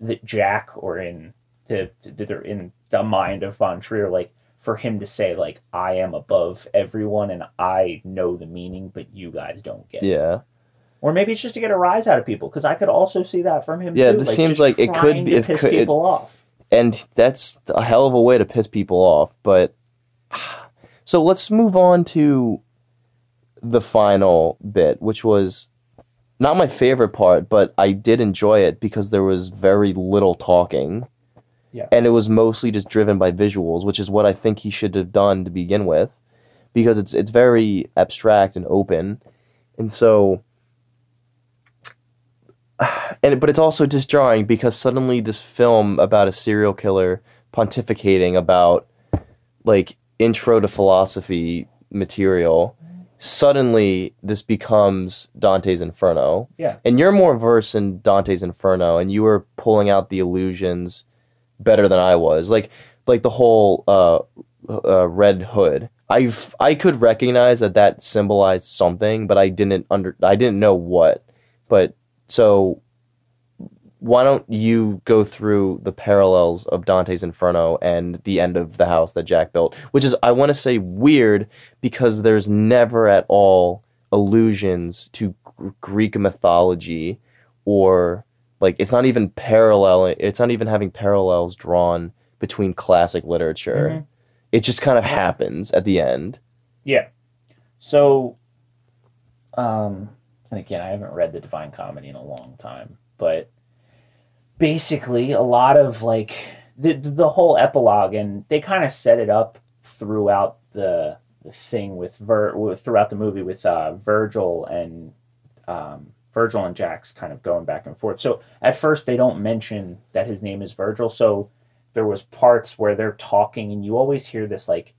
B: that jack or in the, that they're in the mind of von trier like for him to say like i am above everyone and i know the meaning but you guys don't get it.
A: Yeah.
B: or maybe it's just to get a rise out of people because i could also see that from him
A: Yeah,
B: too,
A: this
B: like,
A: seems like it could be- it could- it-
B: people off
A: and that's a hell of a way to piss people off. But so let's move on to the final bit, which was not my favorite part, but I did enjoy it because there was very little talking.
B: Yeah.
A: And it was mostly just driven by visuals, which is what I think he should have done to begin with, because it's it's very abstract and open, and so. And but it's also disjarring because suddenly this film about a serial killer pontificating about like intro to philosophy material suddenly this becomes Dante's Inferno.
B: Yeah.
A: And you're more versed in Dante's Inferno and you were pulling out the illusions better than I was. Like like the whole uh, uh red hood. I've I could recognize that that symbolized something, but I didn't under I didn't know what. But so why don't you go through the parallels of Dante's Inferno and the end of the house that Jack built, which is I want to say weird because there's never at all allusions to Gr- Greek mythology or like it's not even parallel it's not even having parallels drawn between classic literature.
B: Mhm.
A: It just kind of happens at the end.
B: Yeah. So, um, and again, I haven't read the Divine Comedy in a long time, but basically, a lot of like the the whole epilogue, and they kind of set it up throughout the the thing with Vir throughout the movie with uh, Virgil and um, Virgil and Jack's kind of going back and forth. So at first, they don't mention that his name is Virgil, so there was parts where they're talking, and you always hear this like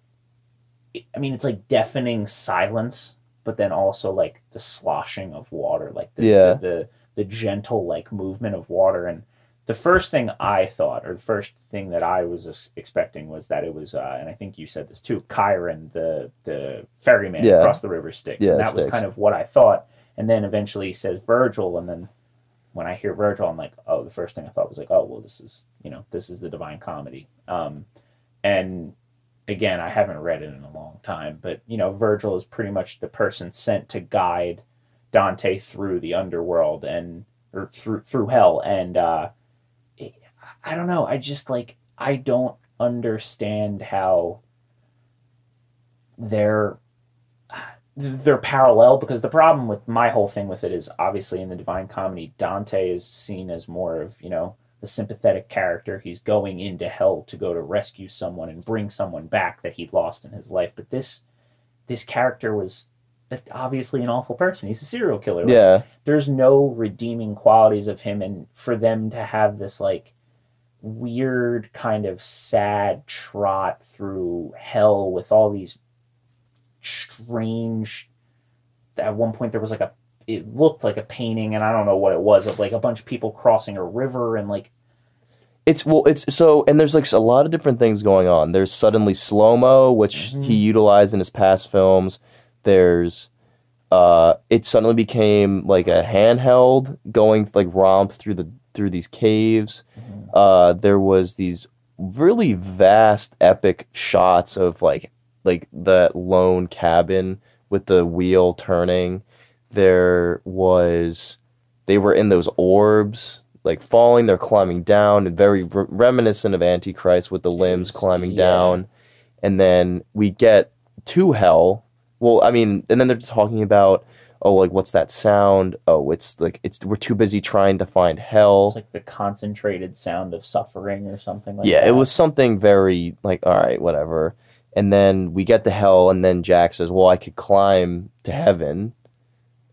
B: I mean, it's like deafening silence but then also like the sloshing of water, like the
A: Yeah.
B: the, the, the gentle like movement of water. And the first thing I thought, or the first thing that I was expecting, was that it was, uh, and I think you said this too, Charon, the the ferryman
A: Yeah.
B: across the river Styx,
A: Yeah,
B: and that was
A: Styx.
B: kind of what I thought. And then eventually he says Virgil, and then when I hear Virgil, I'm like, oh, the first thing I thought was like, oh, well, this is you know, this is the Divine Comedy. Um, and again, I haven't read it in a long time, but you know, Virgil is pretty much the person sent to guide Dante through the underworld and or through through hell. And uh, I don't know. I just like I don't understand how they're they're parallel because the problem with my whole thing with it is obviously in the Divine Comedy, Dante is seen as more of you know the sympathetic character. He's going into hell to go to rescue someone and bring someone back that he'd lost in his life. But this this character was obviously an awful person. He's a serial killer. Like,
A: Yeah.
B: there's no redeeming qualities of him and for them to have this like weird kind of sad trot through hell with all these strange at one point there was like a it looked like a painting and I don't know what it was of like a bunch of people crossing a river and like
A: It's well, it's so, and there's like a lot of different things going on. There's suddenly slow mo, which
B: Mhm.
A: he utilized in his past films. There's, uh, it suddenly became like a handheld going like romp through the through these caves. Uh, there was these really vast, epic shots of like like the lone cabin with the wheel turning. There was, they were in those orbs like falling, they're climbing down, and very re- reminiscent of Antichrist with the limbs climbing
B: yeah.
A: down. And then we get to hell. Well, I mean, and then they're talking about, oh, like what's that sound? Oh, it's like it's we're too busy trying to find hell.
B: it's like the concentrated sound of suffering or something like that.
A: yeah,
B: that.
A: it was something very like, all right, whatever. And then we get to hell, and then Jack says, "Well, I could climb to heaven,"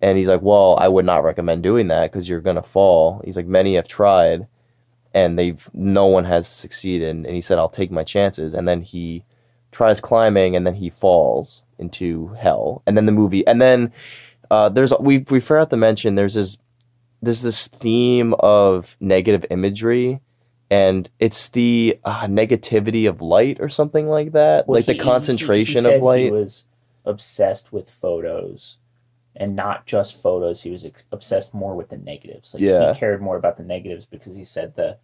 A: and he's like, "Well, I would not recommend doing that because you're gonna fall." He's like, "Many have tried, and they've no one has succeeded." And he said, "I'll take my chances." And then he tries climbing, and then he falls into hell. And then the movie, and then uh, there's we we forgot to mention there's this there's this theme of negative imagery and it's the uh, negativity of light or something like that
B: Well,
A: like
B: he-
A: the
B: he- he
A: concentration
B: said
A: of light
B: He was obsessed with photos, and not just photos. He was ex- obsessed more with the negatives. Like
A: Yeah.
B: he cared more about the negatives because he said the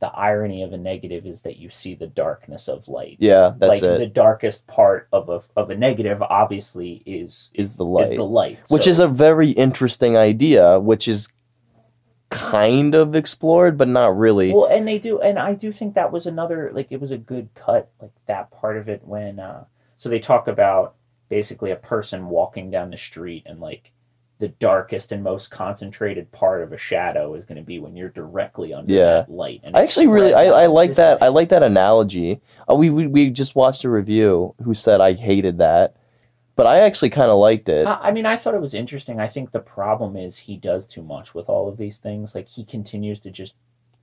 B: the irony of a negative is that you see the darkness of light.
A: yeah that's
B: like
A: it
B: the darkest part of a of a negative, obviously, is
A: is the light
B: is the light,
A: which
B: So-
A: is a very interesting idea which is kind of explored but not really
B: well and they do and i do think that was another like it was a good cut like that part of it when uh so they talk about basically a person walking down the street and like the darkest and most concentrated part of a shadow is going to be when you're directly under
A: Yeah.
B: that light and
A: I actually really I, I like that I like that analogy. Uh, we, we we just watched a review who said I hated that, but I actually kind of liked it.
B: I I mean, I thought it was interesting. I think the problem is he does too much with all of these things. Like he continues to just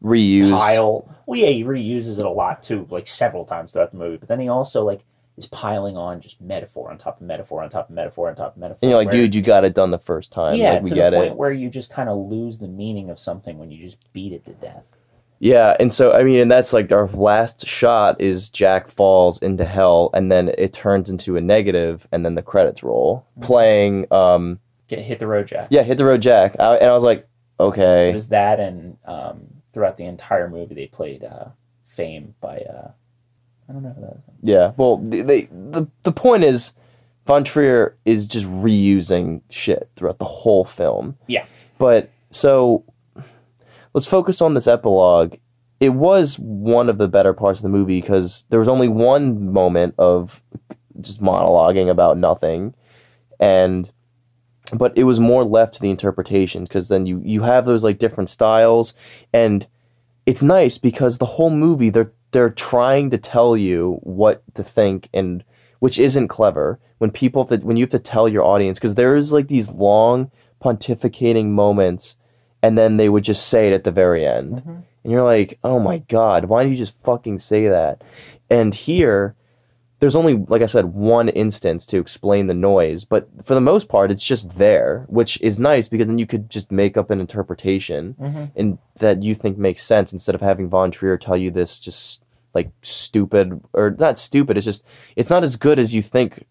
A: Reuse.
B: pile. Well, yeah, he reuses it a lot too, like several times throughout the movie. But then he also like is piling on just metaphor on top of metaphor on top of metaphor on top of metaphor.
A: And you're like,
B: where-
A: dude, you got it done the first time.
B: yeah,
A: like we
B: to
A: get
B: the point
A: it.
B: where you just kind of lose the meaning of something when you just beat it to death.
A: Yeah, and so I mean, and that's like our last shot is Jack falls into hell, and then it turns into a negative, and then the credits roll,
B: Mm-hmm.
A: playing. um
B: Get hit the road, Jack.
A: Yeah, hit the road, Jack, I, and I was like,
B: It
A: okay,
B: was that, and um, throughout the entire movie, they played uh, "Fame" by uh, I don't know that
A: yeah. Well, they the the point is, Von Trier is just reusing shit throughout the whole film.
B: Yeah.
A: But so let's focus on this epilogue. It was one of the better parts of the movie because there was only one moment of just monologuing about nothing, and but it was more left to the interpretation because then you you have those like different styles, and it's nice because the whole movie they're they're trying to tell you what to think and which isn't clever. When people have to, when you have to tell your audience because there's like these long pontificating moments and then they would just say it at the very end. And you're like oh my god why don't you just fucking say that? And here there's only like I said one instance to explain the noise, but for the most part it's just there, which is nice because then you could just make up an interpretation
B: Mm-hmm.
A: and that you think makes sense instead of having Von Trier tell you this just like stupid or not stupid. It's just it's not as good as you think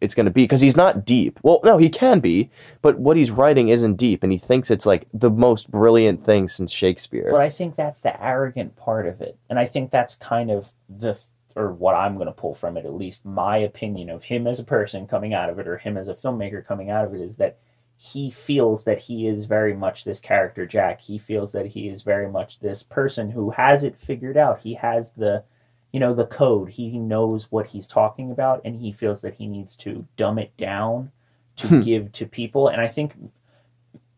A: it's going to be because he's not deep. Well, no, he can be, but what he's writing isn't deep, and he thinks it's like the most brilliant thing since Shakespeare.
B: But I think that's the arrogant part of it. And I think that's kind of the, or what I'm going to pull from it, at least my opinion of him as a person coming out of it, or him as a filmmaker coming out of it, is that he feels that he is very much this character, Jack. He feels that he is very much this person who has it figured out. He has the, you know, the code. He knows what he's talking about, and he feels that he needs to dumb it down to hmm. give to people. And I think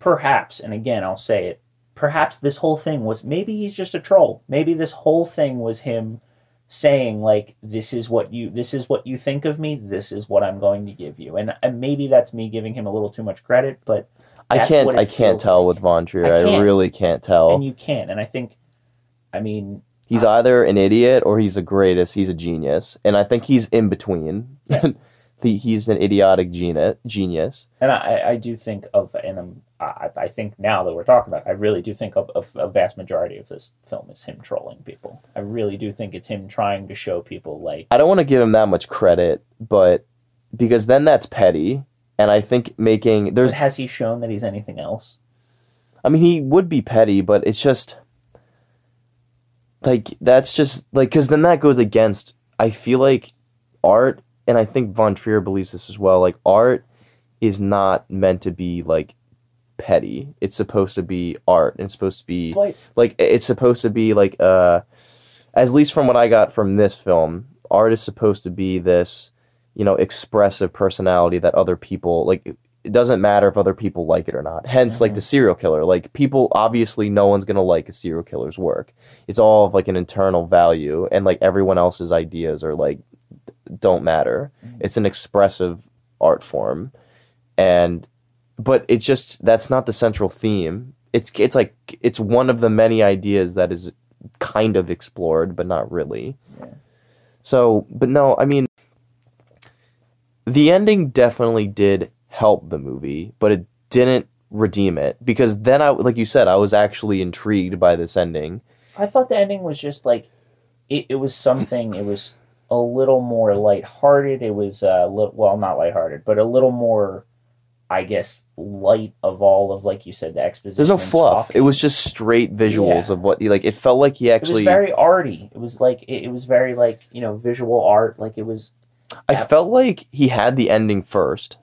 B: perhaps, and again, I'll say it, perhaps this whole thing was maybe he's just a troll. Maybe this whole thing was him saying like this is what you this is what you think of me this is what i'm going to give you and, and maybe that's me giving him a little too much credit but
A: I can't I can't tell
B: like.
A: with Von Trier.
B: I
A: I, really can't tell.
B: and you can and i think i mean
A: he's either an idiot or he's the greatest. He's a genius, and I think he's in between.
B: Yeah.
A: The- he's an idiotic genius. Genius.
B: and i i do think of and I'm, i i think now that we're talking about it, i really do think of, of a vast majority of this film is him trolling people i really do think it's him trying to show people like
A: I don't want to give him that much credit, but because then that's petty. And I think making there's
B: has he shown that he's anything else
A: I mean, he would be petty, but it's just like that's just like because then that goes against. I feel like art, and I think Von Trier believes this as well. Like art is not meant to be like petty. It's supposed to be art. And it's supposed to be
B: but
A: like it's supposed to be like uh, at least from what I got from this film, art is supposed to be this you know expressive personality that other people like it doesn't matter if other people like it or not. Hence, like the serial killer, like people obviously no one's gonna like a serial killer's work. It's all of like an internal value, and like everyone else's ideas are like don't matter. Mm-hmm. It's an expressive art form, and but it's just that's not the central theme. It's it's like it's one of the many ideas that is kind of explored, but not really.
B: Yeah.
A: So, but no, I mean, the ending definitely did help the movie, but it didn't redeem it because then I, like you said, I was actually intrigued by this ending.
B: I thought the ending was just like it, it was something. It was a little more lighthearted. It was uh, a little, well, not lighthearted, but a little more, I guess, light of all of like you said the exposition.
A: There's no fluff.
B: talking.
A: It was just straight visuals
B: Yeah.
A: of what he like. It felt like he actually.
B: It was very arty. It was like it, it was very like you know visual art. Like it was.
A: I felt like he had the ending first,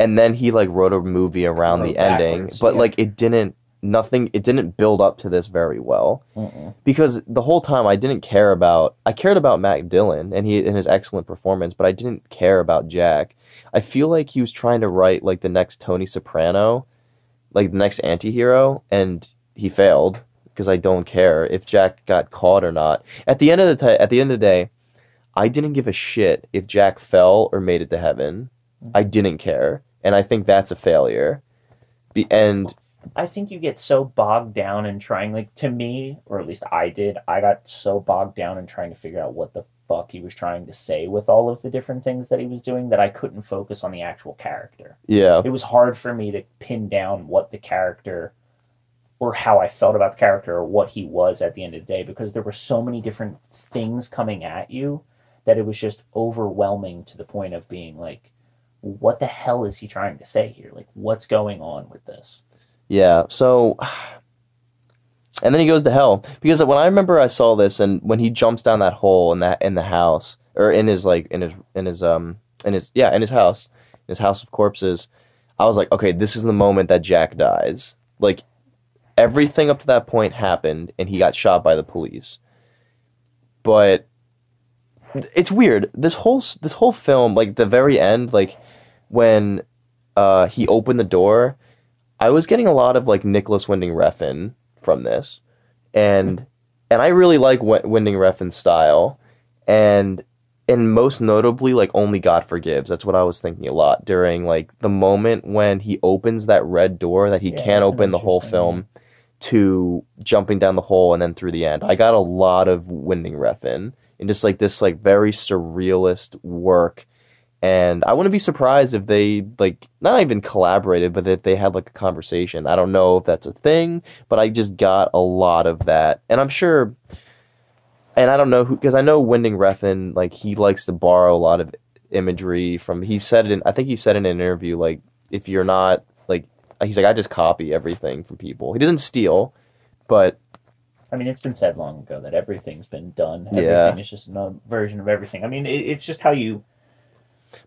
A: and then he like wrote a movie around
B: Wrote
A: the ending, but
B: yeah.
A: like it didn't. Nothing. It didn't build up to this very well.
B: Mm-mm.
A: because the whole time I didn't care about I cared about Matt Dillon and he and his excellent performance, but I didn't care about Jack. I feel like he was trying to write like the next Tony Soprano, like the next anti-hero and he failed because I don't care if Jack got caught or not. At the end of the ti- at the end of the day, I didn't give a shit if Jack fell or made it to heaven. Mm-hmm. I didn't care, and I think that's a failure. Be- and
B: I think you get so bogged down in trying, like, to me, or at least I did, I got so bogged down in trying to figure out what the fuck he was trying to say with all of the different things that he was doing that I couldn't focus on the actual character.
A: yeah,
B: It was hard for me to pin down what the character or how I felt about the character or what he was at the end of the day because there were so many different things coming at you that it was just overwhelming to the point of being like, what the hell is he trying to say here? Like, what's going on with this?
A: Yeah. So, and then he goes to hell because when I remember I saw this and when he jumps down that hole in that in the house or in his like in his in his um in his yeah in his house his house of corpses, I was like, okay, this is the moment that Jack dies. Like everything up to that point happened and he got shot by the police. But it's weird. This whole this whole film, like the very end, like when uh, he opened the door, I was getting a lot of like Nicolas Winding Refn from this, and and I really like Wi- Winding Refn's style, and and most notably like Only God Forgives. That's what I was thinking a lot during like the moment when he opens that red door that he
B: Yeah,
A: can't open the whole film to jumping down the hole and then through the end. I got a lot of Winding Refn in just like this like very surrealist work. And I wouldn't be surprised if they like not even collaborated, but if they had like a conversation. I don't know if that's a thing, but I just got a lot of that, and I'm sure. And I don't know who because I know Winding Refn like he likes to borrow a lot of imagery from. He said it in I think he said in an interview like if you're not like he's like I just copy everything from people. He doesn't steal, but
B: I mean, it's been said long ago that everything's been done.
A: Yeah.
B: Everything is just a version of everything. I mean, it, it's just how you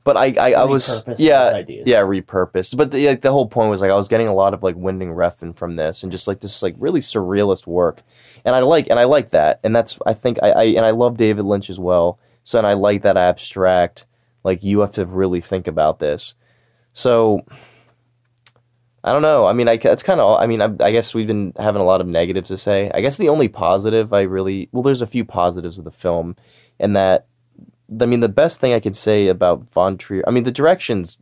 A: But I, I, I was yeah
B: ideas.
A: yeah repurposed. But the like the whole point was like I was getting a lot of like Winding Refn from this and just like this like really surrealist work, and I like and I like that, and that's I think I, I and I love David Lynch as well. So and I like that abstract like you have to really think about this. So I don't know. I mean, I that's kind of. I mean, I, I guess we've been having a lot of negatives to say. I guess the only positive I really well, there's a few positives of the film, and that I mean, the best thing I could say about Von Trier. I mean, the direction's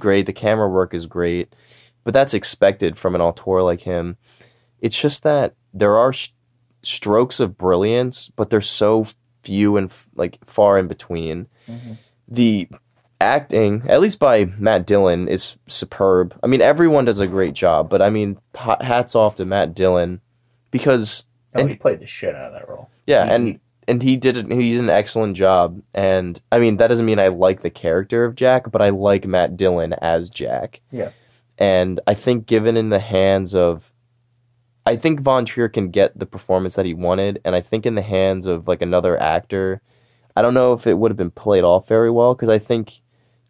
A: great, the camera work is great, but that's expected from an auteur like him. It's just that there are sh- strokes of brilliance, but they're so few and f- like far in between.
B: Mhm.
A: The acting, at least by Matt Dillon, is superb. I mean, everyone does a great job, but I mean, ha- hats off to Matt Dillon because
B: oh,
A: And-
B: he played the shit out of that role.
A: yeah,
B: He-
A: and and he did it. He did an excellent job. And I mean, that doesn't mean I like the character of Jack, but I like Matt Dillon as Jack.
B: Yeah.
A: And I think given in the hands of, I think Von Trier can get the performance that he wanted, and I think in the hands of like another actor, I don't know if it would have been played off very well because I think,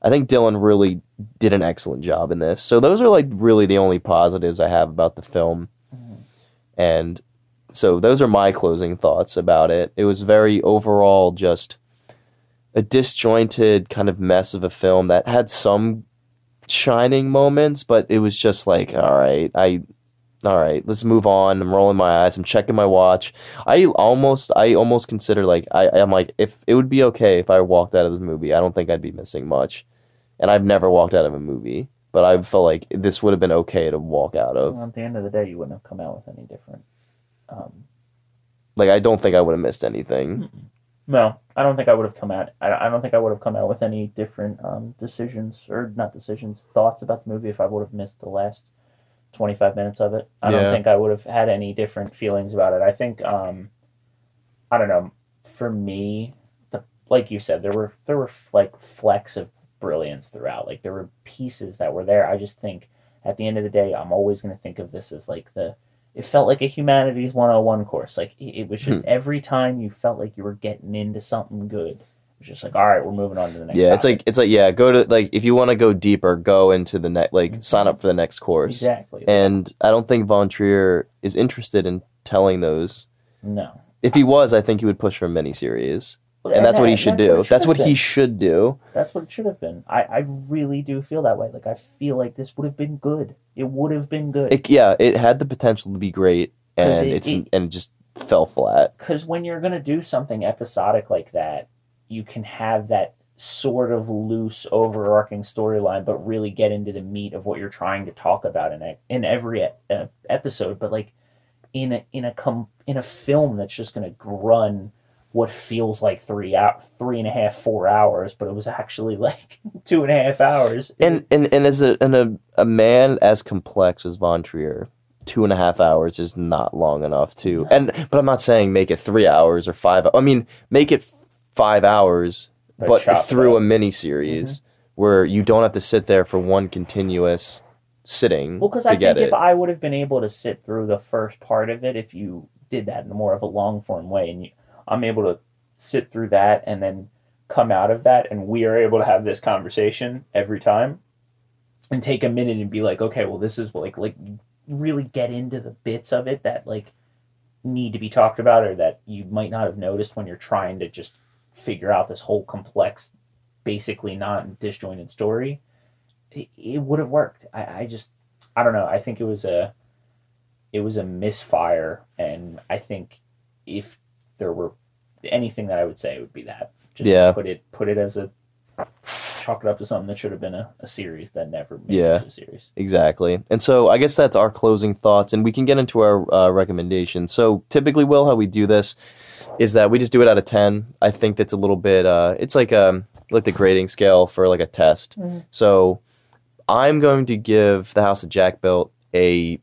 A: I think Dillon really did an excellent job in this. So those are like really the only positives I have about the film,
B: Mhm.
A: and so those are my closing thoughts about it. It was very overall just a disjointed kind of mess of a film that had some shining moments, but it was just like, all right, I all right, let's move on. I'm rolling my eyes. I'm checking my watch. I almost I almost consider like I I'm like if it would be okay if I walked out of the movie, I don't think I'd be missing much. And I've never walked out of a movie, but I felt like this would have been okay to walk out of.
B: Well, at the end of the day, you wouldn't have come out with any different. Um,
A: Like I don't think I would have missed anything.
B: no, I don't think I would have come out. I, I don't think I would have come out with any different um, decisions or not decisions, thoughts about the movie if I would have missed the last twenty five minutes of it. I
A: Yeah.
B: don't think I would have had any different feelings about it. I think um, I don't know. For me, the like you said, there were there were like flecks of brilliance throughout. Like there were pieces that were there. I just think at the end of the day, I'm always going to think of this as like the. It felt like a humanities 101 course. Like it, was just every time you felt like you were getting into something good. It was just like, all right, we're moving on to the next.
A: Yeah, it's like it's like yeah, go to like if you want to go deeper, go into the next like
B: Mhm.
A: sign up for the next course.
B: exactly.
A: And I don't think Von Trier is interested in telling those.
B: no,
A: If he was, I think he would push for a miniseries.
B: Well,
A: And that's what he should
B: that's
A: do.
B: it
A: That's what
B: have
A: he should do.
B: That's what it should have been. I, I really do feel that way. Like I feel like this would have been good. It would have been good.
A: It, yeah, it had the potential to be great, and
B: it-
A: it's
B: it-
A: and it just fell flat.
B: because when you're going to do something episodic like that, you can have that sort of loose, overarching storyline, but really get into the meat of what you're trying to talk about in a, in every episode. But like in a in a com- in a film that's just going to run what feels like three out three and a half four hours, but it was actually like two and a half hours.
A: And and and as a and a, a man as complex as Von Trier, two and a half hours is not long enough to. And but I'm not saying make it three hours or five. I mean, make it five hours,
B: But
A: but
B: chop it
A: through a mini series mm-hmm. where you don't have to sit there for one continuous sitting
B: Well, because I think if I would have been able to sit through the first part of it, if you did that in a more of a long form way, and you, I'm able to sit through that and then come out of that, and we are able to have this conversation every time, and take a minute and be like, okay, well, this is like like really get into the bits of it that like need to be talked about or that you might not have noticed when you're trying to just figure out this whole complex, basically not disjointed story. It, it would have worked. I, I just I don't know. I think it was a it was a misfire, and I think if there were anything that I would say, would be that. Just
A: Yeah.
B: put it put it as a chalk it up to something that should have been a, a series that never made
A: Yeah.
B: it to a series.
A: Exactly. And so I guess that's our closing thoughts, and we can get into our uh, recommendations. So typically, Will, how we do this is that we just do it out of 10. I think that's a little bit, uh, it's like um like the grading scale for like a test. So I'm going to give The House that Jack Built a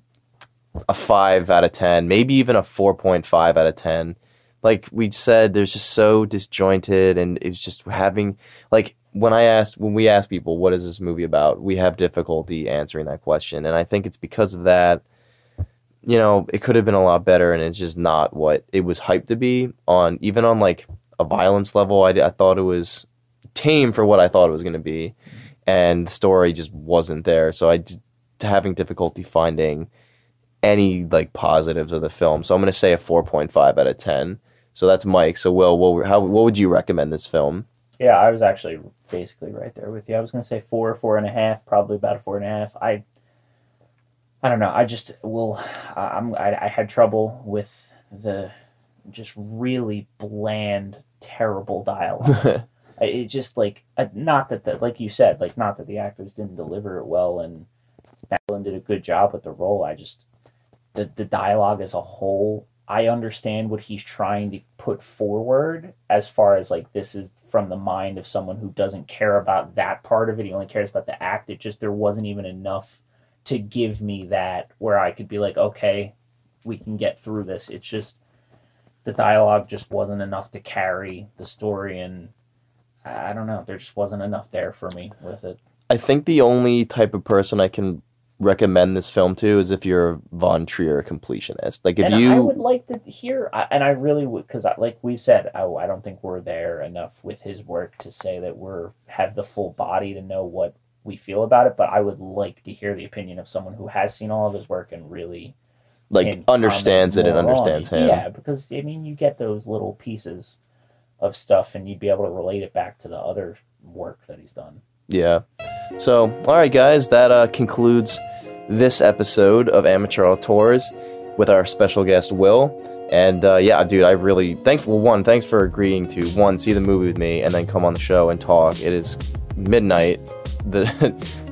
A: a 5 out of 10, maybe even a 4.5 out of 10. Like we said, there's just so disjointed, and it's just having like when I asked when we ask people what is this movie about, we have difficulty answering that question, and I think it's because of that. You know, it could have been a lot better, and it's just not what it was hyped to be. On even on like a violence level, I, I thought it was tame for what I thought it was going to be, and the story just wasn't there. So I just having difficulty finding any like positives of the film. So I'm going to say a 4.5 out of 10. So that's Mike. So Will, what how what would you recommend this film?
B: Yeah, I was actually basically right there with you. I was going to say four, four and a half, probably about a four and a half. I, I don't know. I just will. I- I'm. I, I had trouble with the just really bland, terrible dialogue. It just like uh, not that the like you said, like not that the actors didn't deliver it well, and Madeline did a good job with the role. I just the the dialogue as a whole. I understand what he's trying to put forward as far as like this is from the mind of someone who doesn't care about that part of it. He only cares about the act. It just there wasn't even enough to give me that where I could be like, okay, we can get through this. It's just the dialogue just wasn't enough to carry the story and I don't know. There just wasn't enough there for me with it.
A: I think the only type of person I can recommend this film to is if you're a Von Trier completionist. Like if
B: and
A: you
B: I would like to hear, and I really would, because like we've said, I, I don't think we're there enough with his work to say that we're have the full body to know what we feel about it. But I would like to hear the opinion of someone who has seen all of his work and really
A: like understands it and
B: on
A: understands him.
B: Yeah, because I mean, you get those little pieces of stuff, and you'd be able to relate it back to the other work that he's done.
A: Yeah. So, all right, guys, that uh, concludes this episode of Amateur Auteurs with our special guest Will. And uh, yeah, dude, I really thanks. Well, one, thanks for agreeing to one see the movie with me and then come on the show and talk. It is midnight, the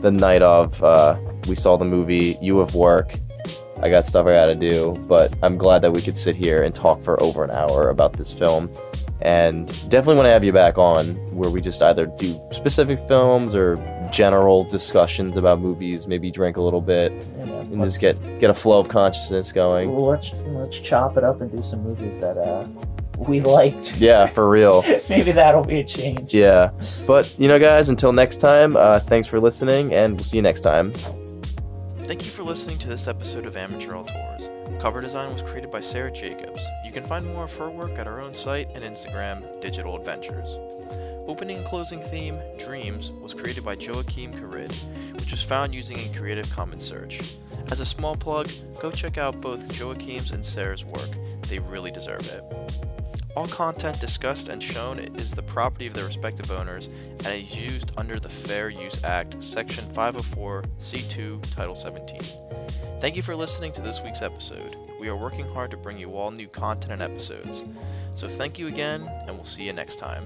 A: the night of uh, we saw the movie. You have work. I got stuff I got to do, but I'm glad that we could sit here and talk for over an hour about this film. And definitely want to have you back on where we just either do specific films or general discussions about movies, maybe drink a little bit and just get get a flow of consciousness going.
B: Well, let's let's chop it up and do some movies that uh we liked.
A: Yeah, for real.
B: Maybe that'll be a change.
A: Yeah. But, you know, guys, until next time, uh, thanks for listening, and we'll see you next time.
C: Thank you for listening to this episode of Amateur Auteurs. Cover design was created by Sarah Jacobs. You can find more of her work at our own site and Instagram, Digital Adventures. Opening and closing theme, Dreams, was created by Joakim Karud, which was found using a Creative Commons search. As a small plug, go check out both Joakim's and Sarah's work. They really deserve it. All content discussed and shown is the property of their respective owners and is used under the Fair Use Act, Section 504, C2, Title 17. Thank you for listening to this week's episode. We are working hard to bring you all new content and episodes. So thank you again, and we'll see you next time.